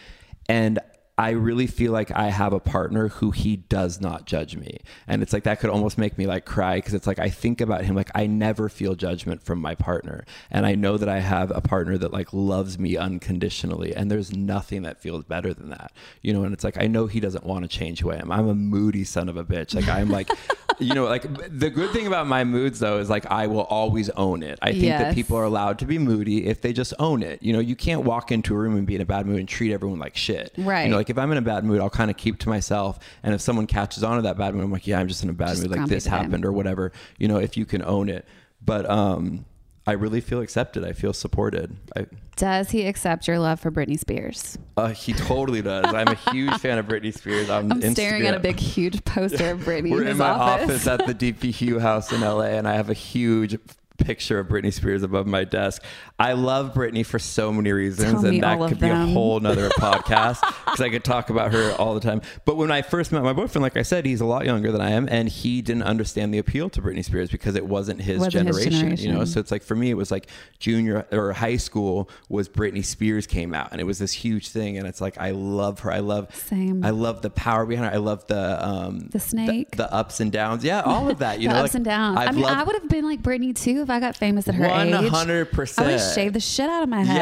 And I really feel like I have a partner who he does not judge me. And it's like that could almost make me like cry because it's like I think about him like I never feel judgment from my partner. And I know that I have a partner that like loves me unconditionally. And there's nothing that feels better than that. You know, and it's like I know he doesn't want to change who I am. I'm a moody son of a bitch. Like I'm like you know, like the good thing about my moods though is like I will always own it. I think that people are allowed to be moody if they just own it. You know, you can't walk into a room and be in a bad mood and treat everyone like shit. Right. You know, like if I'm in a bad mood, I'll kind of keep to myself. And if someone catches on to that bad mood, I'm like, yeah, I'm just in a bad Just mood. Like this happened or whatever. You know, if you can own it. But um, I really feel accepted. I feel supported. I, Does he accept your love for Britney Spears? uh, he totally does. I'm a huge fan of Britney Spears. on I'm staring at a big, huge poster of Britney We're in in, my office. office. at the DP Hue House in LA, and I have a huge picture of Britney Spears above my desk. I love Britney for so many reasons, and that could be a whole nother podcast because I could talk about her all the time. But when I first met my boyfriend, like I said, he's a lot younger than I am, and he didn't understand the appeal to Britney Spears because it wasn't his, Wasn't his generation, you know. So it's like for me, it was like junior or high school was Britney Spears came out, and it was this huge thing, and it's like I love her. I love Same. I love the power behind her. I love the um The snake. the, ups and downs. Yeah, all of that. You the know, ups like, and downs. i I've mean, I would have been like Britney too if I got famous at her age. 100%. I would have shaved the shit out of my head.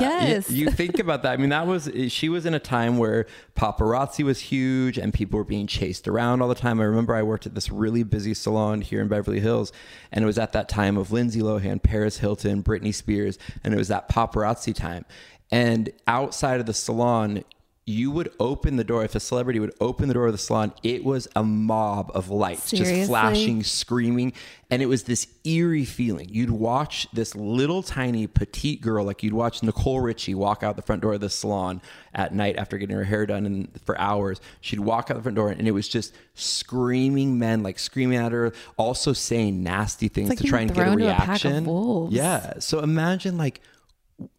Yeah. Yes. You, think about that. I mean, that was, she was in a time where paparazzi was huge and people were being chased around all the time. I remember I worked at this really busy salon here in Beverly Hills, and it was at that time of Lindsay Lohan, Paris Hilton, Britney Spears, and it was that paparazzi time. And outside of the salon, you would open the door if a celebrity would open the door of the salon it was a mob of lights Seriously? just flashing screaming and it was this eerie feeling you'd watch this little tiny petite girl like you'd watch nicole richie walk out the front door of the salon at night after getting her hair done and for hours she'd walk out the front door and it was just screaming men like screaming at her also saying nasty things like to try and get a thrown to a pack of reaction wolves. yeah so imagine like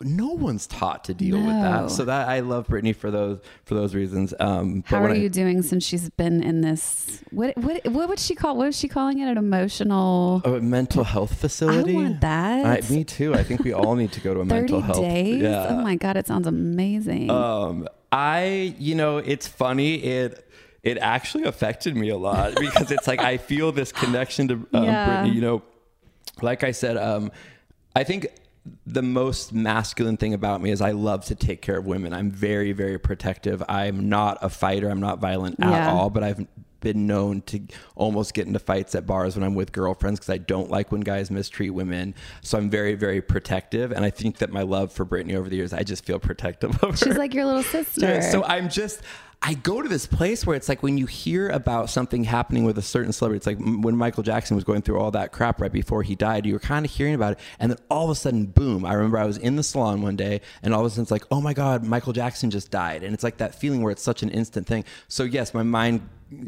no one's taught to deal with that so that i love Britney for those for those reasons um How are I- you doing since she's been in this? What what what would she call? What was she calling it? An emotional. a mental health facility I want that. I, me too. I think we all need to go to a mental health. days. Yeah. Oh my god, it sounds amazing. Um, I, you know, it's funny. It it actually affected me a lot because it's like I feel this connection to um, Yeah. Britney. You know, like I said, um, I think the most masculine thing about me is I love to take care of women. I'm very, very protective. I'm not a fighter. I'm not violent at Yeah. all. But I've been known to almost get into fights at bars when I'm with girlfriends because I don't like when guys mistreat women. So I'm very, very protective. And I think that my love for Britney over the years, I just feel protective of her. She's like your little sister. Yeah, so I'm just, I go to this place where it's like when you hear about something happening with a certain celebrity, it's like when Michael Jackson was going through all that crap right before he died, you were kind of hearing about it. And then all of a sudden, boom, I remember I was in the salon one day and all of a sudden it's like, oh my God, Michael Jackson just died. And it's like that feeling where it's such an instant thing. So, yes, my mind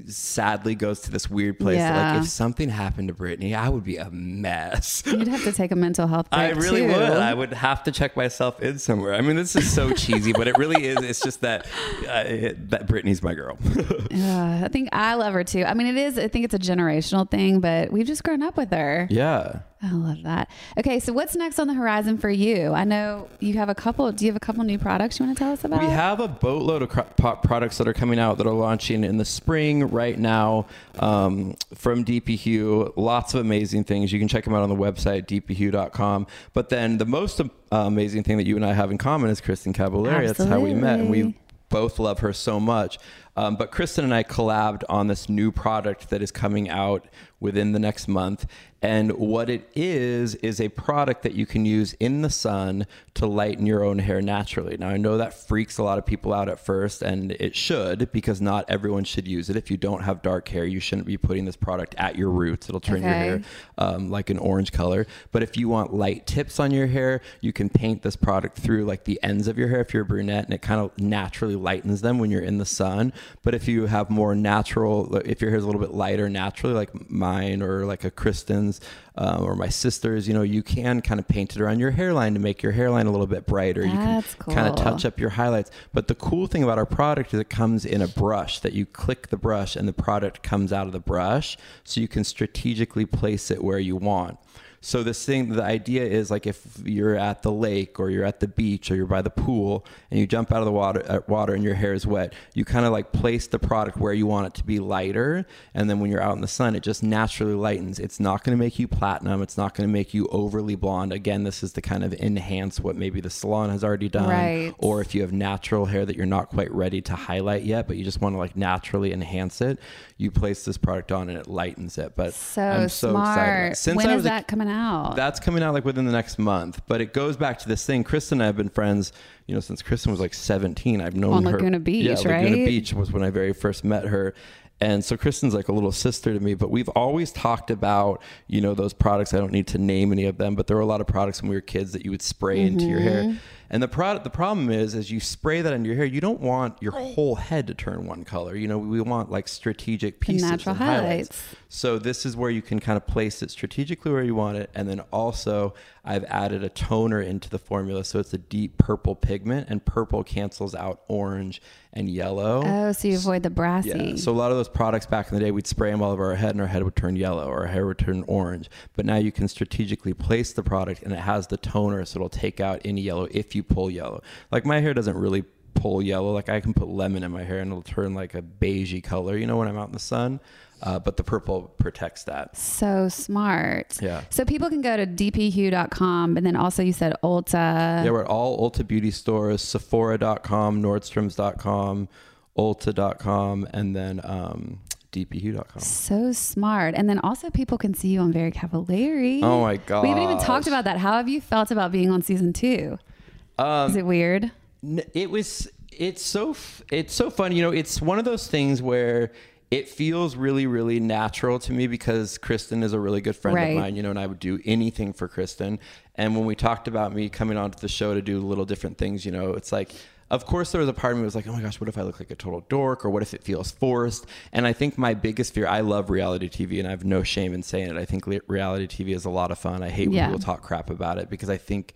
sadly goes to this weird place Yeah. like if something happened to Britney, I would be a mess. You'd have to take a mental health break I really too. would. I would have to check myself in somewhere. I mean, this is so cheesy, but it really is. It's just that uh, it, that Britney's my girl. Yeah, I think I love her too. I mean, it is. I think it's a generational thing, but we've just grown up with her. yeah. I love that. Okay, so what's next on the horizon for you? I know you have a couple. Do you have a couple new products you want to tell us about? We have a boatload of cro- products that are coming out that are launching in the spring right now um, from DP Hue. Lots of amazing things. You can check them out on the website, dphue.com. But then the most uh, amazing thing that you and I have in common is Kristin Cavallari. That's how we met. And we both love her so much. Um, but Kristin and I collabed on this new product that is coming out within the next month. And what it is, is a product that you can use in the sun to lighten your own hair naturally. Now, I know that freaks a lot of people out at first, and it should because not everyone should use it. If you don't have dark hair, you shouldn't be putting this product at your roots. It'll turn your hair um, like an orange color. But if you want light tips on your hair, you can paint this product through like the ends of your hair if you're a brunette, and it kind of naturally lightens them when you're in the sun. But if you have more natural, if your hair is a little bit lighter naturally, like mine or like a Kristin's um, or my sister's, you know, you can kind of paint it around your hairline to make your hairline a little bit brighter. That's you can kind of touch up your highlights. But the cool thing about our product is it comes in a brush that you click the brush and the product comes out of the brush so you can strategically place it where you want. So this thing, the idea is like if you're at the lake or you're at the beach or you're by the pool and you jump out of the water, uh, water and your hair is wet, you kind of like place the product where you want it to be lighter, and then when you're out in the sun, it just naturally lightens. It's not going to make you platinum. It's not going to make you overly blonde. Again, this is to kind of enhance what maybe the salon has already done, Right. or if you have natural hair that you're not quite ready to highlight yet, but you just want to like naturally enhance it, you place this product on and it lightens it. But so, I'm so smart. excited. Since when I is was a that coming out? that's coming out like within the next month, but it goes back to this thing. Kristin and I have been friends, you know, since Kristin was like 17. I've known her. On her. Laguna Beach, yeah, Laguna right? Beach was when I very first met her. And so Kristin's like a little sister to me, but we've always talked about, you know, those products. I don't need to name any of them, but there were a lot of products when we were kids that you would spray into your Mm-hmm. hair. And the product, the problem is, as you spray that into your hair, you don't want your whole head to turn one color. You know, we want like strategic pieces, natural and highlights. highlights. So this is where you can kind of place it strategically where you want it, and then also I've added a toner into the formula, so it's a deep purple pigment, and purple cancels out orange and yellow. oh, so you avoid the brassy. Yeah. So a lot of those products back in the day, we'd spray them all over our head, and our head would turn yellow, or our hair would turn orange. But now you can strategically place the product, and it has the toner, so it'll take out any yellow if you pull yellow. Like my hair doesn't really pull yellow. Like I can put lemon in my hair, and it'll turn like a beigey color. You know, when I'm out in the sun. Uh, but the purple protects that. So smart. Yeah. So people can go to dphue.com, and then also you said Ulta. Yeah, we're at all Ulta beauty stores, Sephora.com, Nordstrom's.com, Ulta.com, and then um, DPHue.com. So smart. And then also people can see you on Very Cavallari. Oh my God. We haven't even talked about that. How have you felt about being on season two? Um, Is it weird? It was it's so f- it's so fun you know it's one of those things where it feels really really natural to me because kristin is a really good friend Right. of mine you know and i would do anything for kristin and when we talked about me coming onto the show to do little different things you know it's like of course there was a part of me was like oh my gosh what if i look like a total dork or what if it feels forced and i think my biggest fear i love reality tv and i have no shame in saying it i think reality tv is a lot of fun i hate when Yeah. people talk crap about it because i think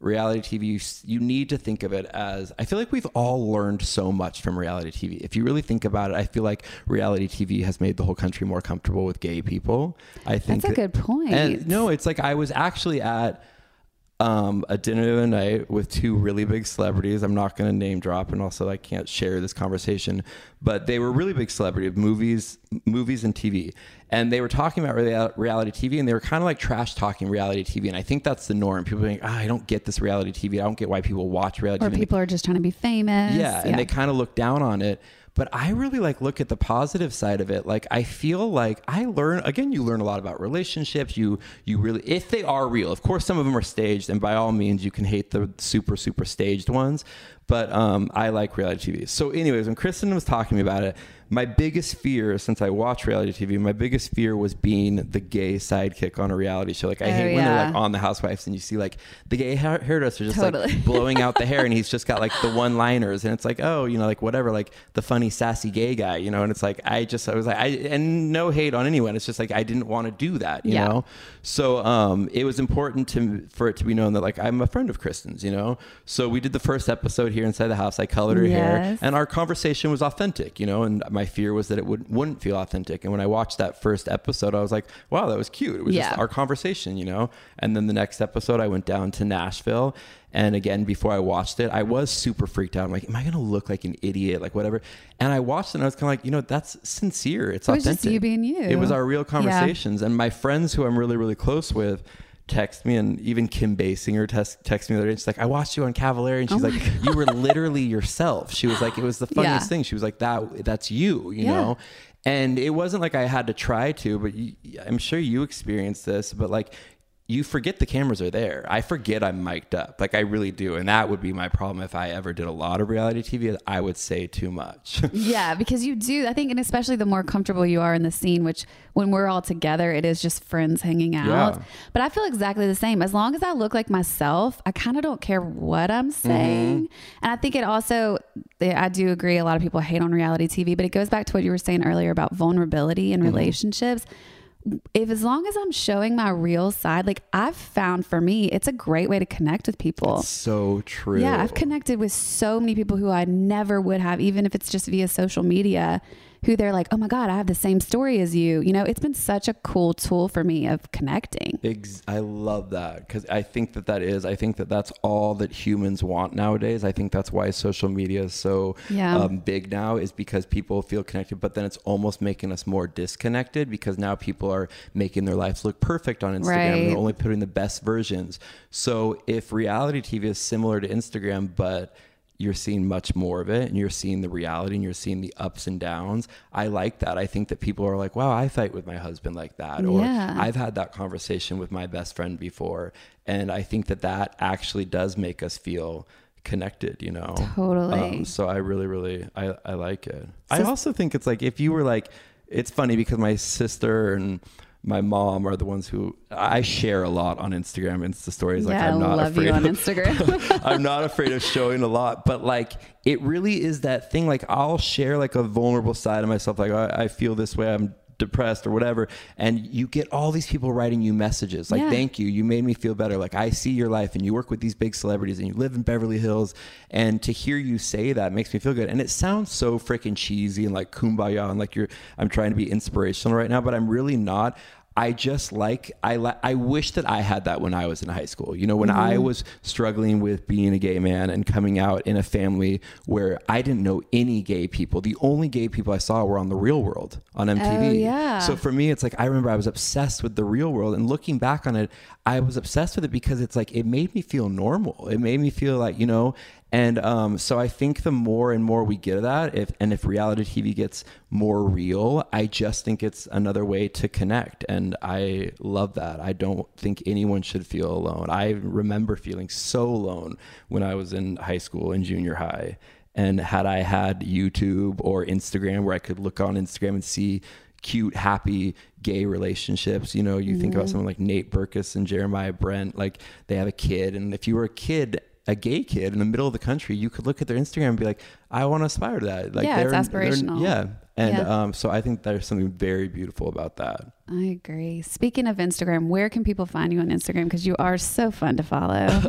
reality TV, you, you need to think of it as I feel like we've all learned so much from reality TV. If you really think about it, I feel like reality TV has made the whole country more comfortable with gay people. I think That's a that- good point. And no, it's like I was actually at um, a dinner the other night with two really big celebrities. I'm not going to name drop, and also I can't share this conversation, but they were really big celebrity of movies, movies and TV, and they were talking about reality TV, and they were kind of like trash talking reality TV, and I think that's the norm. People are like, ah, I don't get this reality TV. I don't get why people watch reality Or TV. people are just trying to be famous. Yeah, and they kind of look down on it. But I really like look at the positive side of it. Like I feel like I learn again. You learn a lot about relationships. You you really if they are real. Of course, some of them are staged, and by all means, you can hate the super super staged ones. But um, I like reality TV. So, anyways, when Kristin was talking to me about it, my biggest fear since I watch reality TV, my biggest fear was being the gay sidekick on a reality show. Like I Oh, hate when they're like on the Housewives and you see like the gay hair- hairdresser just Totally. like blowing out the hair and he's just got like the one liners and it's like oh you know like whatever like the funny sassy gay guy you know and it's like I just I was like I and no hate on anyone. It's just like I didn't want to do that you Yeah. know? So um it was important to for it to be known that like I'm a friend of Kristin's you know? So we did the first episode here inside the house. I colored her hair and our conversation was authentic you know? And my fear was that it would wouldn't feel authentic. And when I watched that first episode, I was like, wow, that was cute. It was Yeah. just our conversation, you know. And then the next episode, I went down to Nashville. And again, before I watched it, I was super freaked out. I'm like, am I going to look like an idiot? Like, whatever. And I watched it and I was kind of like, you know, that's sincere. It's It was authentic. just you being you. It was our real Yeah. conversations. And my friends who I'm really, really close with text me and even Kim Basinger text, text me the other day. She's like, I watched you on Cavallari. And she's Oh like, my you were literally yourself. She was like, it was the funniest Yeah. thing. She was like, that, that's you, you Yeah. know? And it wasn't like I had to try to, but you, I'm sure you experienced this, but like, you forget the cameras are there. I forget I'm mic'd up. Like I really do. And that would be my problem if I ever did a lot of reality TV. I would say too much. Yeah, because you do. I think, and especially the more comfortable you are in the scene, which when we're all together, it is just friends hanging out. Yeah. But I feel exactly the same. As long as I look like myself, I kind of don't care what I'm mm-hmm. saying. And I think it also, eh, I do agree, a lot of people hate on reality TV, but it goes back to what you were saying earlier about vulnerability in mm-hmm. relationships. If as long as I'm showing my real side, like I've found for me, it's a great way to connect with people. so true. Yeah, I've connected with so many people who I never would have, even if it's just via social media, who they're like, oh my God, I have the same story as you. You know, it's been such a cool tool for me of connecting. Ex- I love that because I think that that is. I think that that's all that humans want nowadays. I think that's why social media is so Yeah. um, big now, is because people feel connected, but then it's almost making us more disconnected because now people are making their lives look perfect on Instagram. Right. They're only putting the best versions. So if reality TV is similar to Instagram, but you're seeing much more of it and you're seeing the reality and you're seeing the ups and downs. I like that. I think that people are like, wow, I fight with my husband like that. Or Yeah. I've had that conversation with my best friend before. And I think that that actually does make us feel connected, you know? Totally. Um, so I really, really, I, I like it. I also think it's like, if you were like, it's funny because my sister and my mom are the ones who I share a lot on Instagram Insta stories. Like yeah, I'm not afraid on of- Instagram. I'm not afraid of showing a lot, but like it really is that thing. Like I'll share like a vulnerable side of myself. Like I, I feel this way. I'm depressed or whatever. And you get all these people writing you messages like, Yeah. thank you. You made me feel better. Like I see your life and you work with these big celebrities and you live in Beverly Hills. And to hear you say that makes me feel good. And it sounds so freaking cheesy and like kumbaya and like you're, I'm trying to be inspirational right now, but I'm really not. I just like I li- I wish that I had that when I was in high school. You know, when I mm-hmm. was struggling with being a gay man and coming out in a family where I didn't know any gay people. The only gay people I saw were on the Real World on MTV. Oh, yeah. So for me, it's like I remember I was obsessed with the Real World, and looking back on it, I was obsessed with it because it's like it made me feel normal. It made me feel like you know. And um, so I think the more and more we get of that, if and if reality TV gets more real, I just think it's another way to connect, and I love that. I don't think anyone should feel alone. I remember feeling so alone when I was in high school and junior high. And had I had YouTube or Instagram where I could look on Instagram and see cute, happy gay relationships. You know, you think about someone like Nate Berkus and Jeremiah Brent, like they have a kid. And if you were a kid, a gay kid in the middle of the country, you could look at their Instagram and be like, I want to aspire to that. Like Yeah, it's aspirational. yeah. And Yeah. Um, so I think there's something very beautiful about that. I agree. Speaking of Instagram, where can people find you on Instagram? Because you are so fun to follow.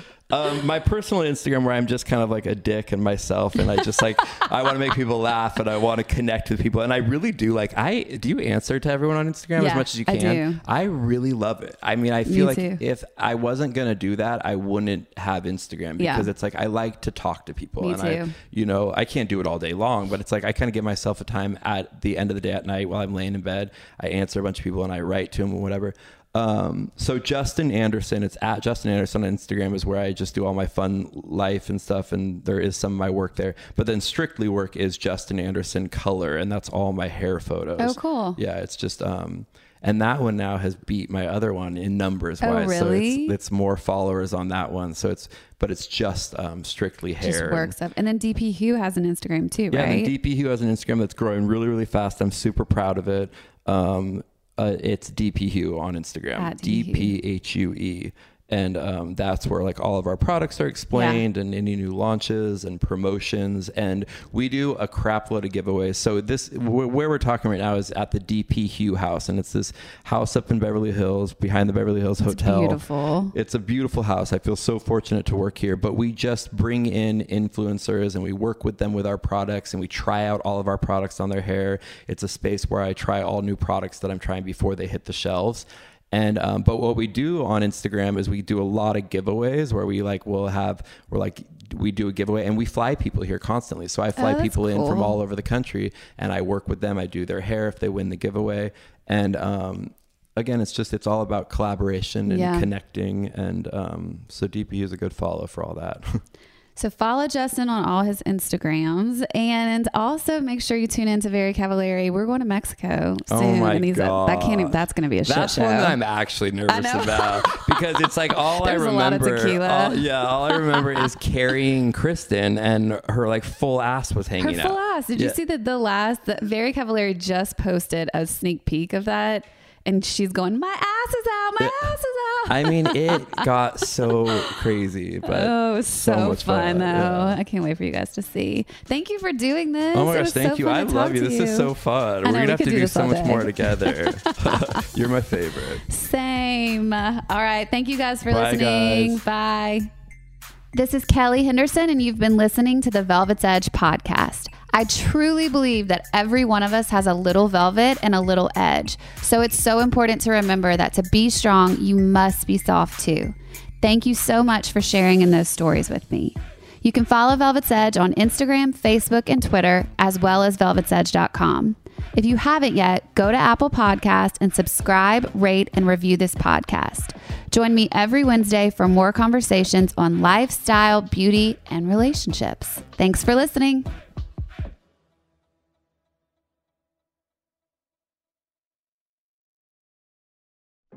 Um, my personal Instagram, where I'm just kind of like a dick and myself, and I just like I want to make people laugh and I want to connect with people, and I really do. Like, I do you answer to everyone on Instagram as much as you I can. do. I really love it. I mean, I Me feel like too. if I wasn't gonna do that, I wouldn't have Instagram Yeah. because it's like I like to talk to people, Me and I, too. you know, I can't do it all day long, but it's like I kind of give myself a time at the end of the day at night while I'm laying in bed. I answer a bunch of people and I write to them or whatever. Um, so Justin Anderson, it's at Justin Anderson on Instagram is where I just do all my fun life and stuff. And there is some of my work there, but then strictly work is Justin Anderson color. And that's all my hair photos. Oh, cool. Yeah. It's just, um, and that one now has beat my other one in numbers Oh, wise. So really? it's, it's more followers on that one. So it's, but it's just, um, strictly hair. Just work stuff. And then DP Hue has an Instagram too, Yeah, right? and DP Hue has an Instagram that's growing really, really fast. I'm super proud of it. Um, uh, it's DP Hue on Instagram. At D P H U E. and um, that's where like all of our products are explained and any new launches and promotions. And we do a crap load of giveaways. So this wh- where we're talking right now is at the DP Hue house. And it's this house up in beverly hills behind the beverly hills hotel. beautiful. it's a beautiful house. I feel so fortunate to work here. But we just bring in influencers and we work with them with our products and we try out all of our products on their hair. It's a space where i try all new products that i'm trying before they hit the shelves and um, but what we do on Instagram is we do a lot of giveaways where we like we'll have we're like we do a giveaway and we fly people here constantly. So I fly Oh, people in from all over the country and I work with them. I do their hair if they win the giveaway. And um, again, it's just it's all about collaboration and Yeah. connecting. And um, so DP is a good follow for all that. So follow Justin on all his Instagrams and also make sure you tune in to Very Cavallari. We're going to Mexico oh soon. Oh my and he's a, that can't even, that's going to be a shit That's show. one that I'm actually nervous about because it's like all I There's a lot of remember. all- yeah, all I remember is carrying Kristin and her like full ass was hanging Her hanging full out. ass. Did you see that the last, the Very Cavallari just posted a sneak peek of that? And she's going, my ass is out, my ass is out. I mean, it got so crazy, but Oh, it was so, much fun, though. yeah. I can't wait for you guys to see. Thank you for doing this. Oh my gosh, was so thank you. fun I love you. This is so fun. I We're gonna we have to do do so much day. more together. You're my favorite. Same. All right. Thank you guys for Bye, listening. guys. Bye. This is Kelly Henderson, and you've been listening to the Velvet's Edge podcast. I truly believe that every one of us has a little velvet and a little edge. So it's so important to remember that to be strong, you must be soft too. Thank you so much for sharing in those stories with me. You can follow Velvet's Edge on Instagram, Facebook, and Twitter, as well as velvetsedge.com. If you haven't yet, go to Apple Podcast and subscribe, rate, and review this podcast. Join me every Wednesday for more conversations on lifestyle, beauty, and relationships. Thanks for listening.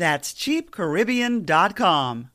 That's cheapcaribbean.com.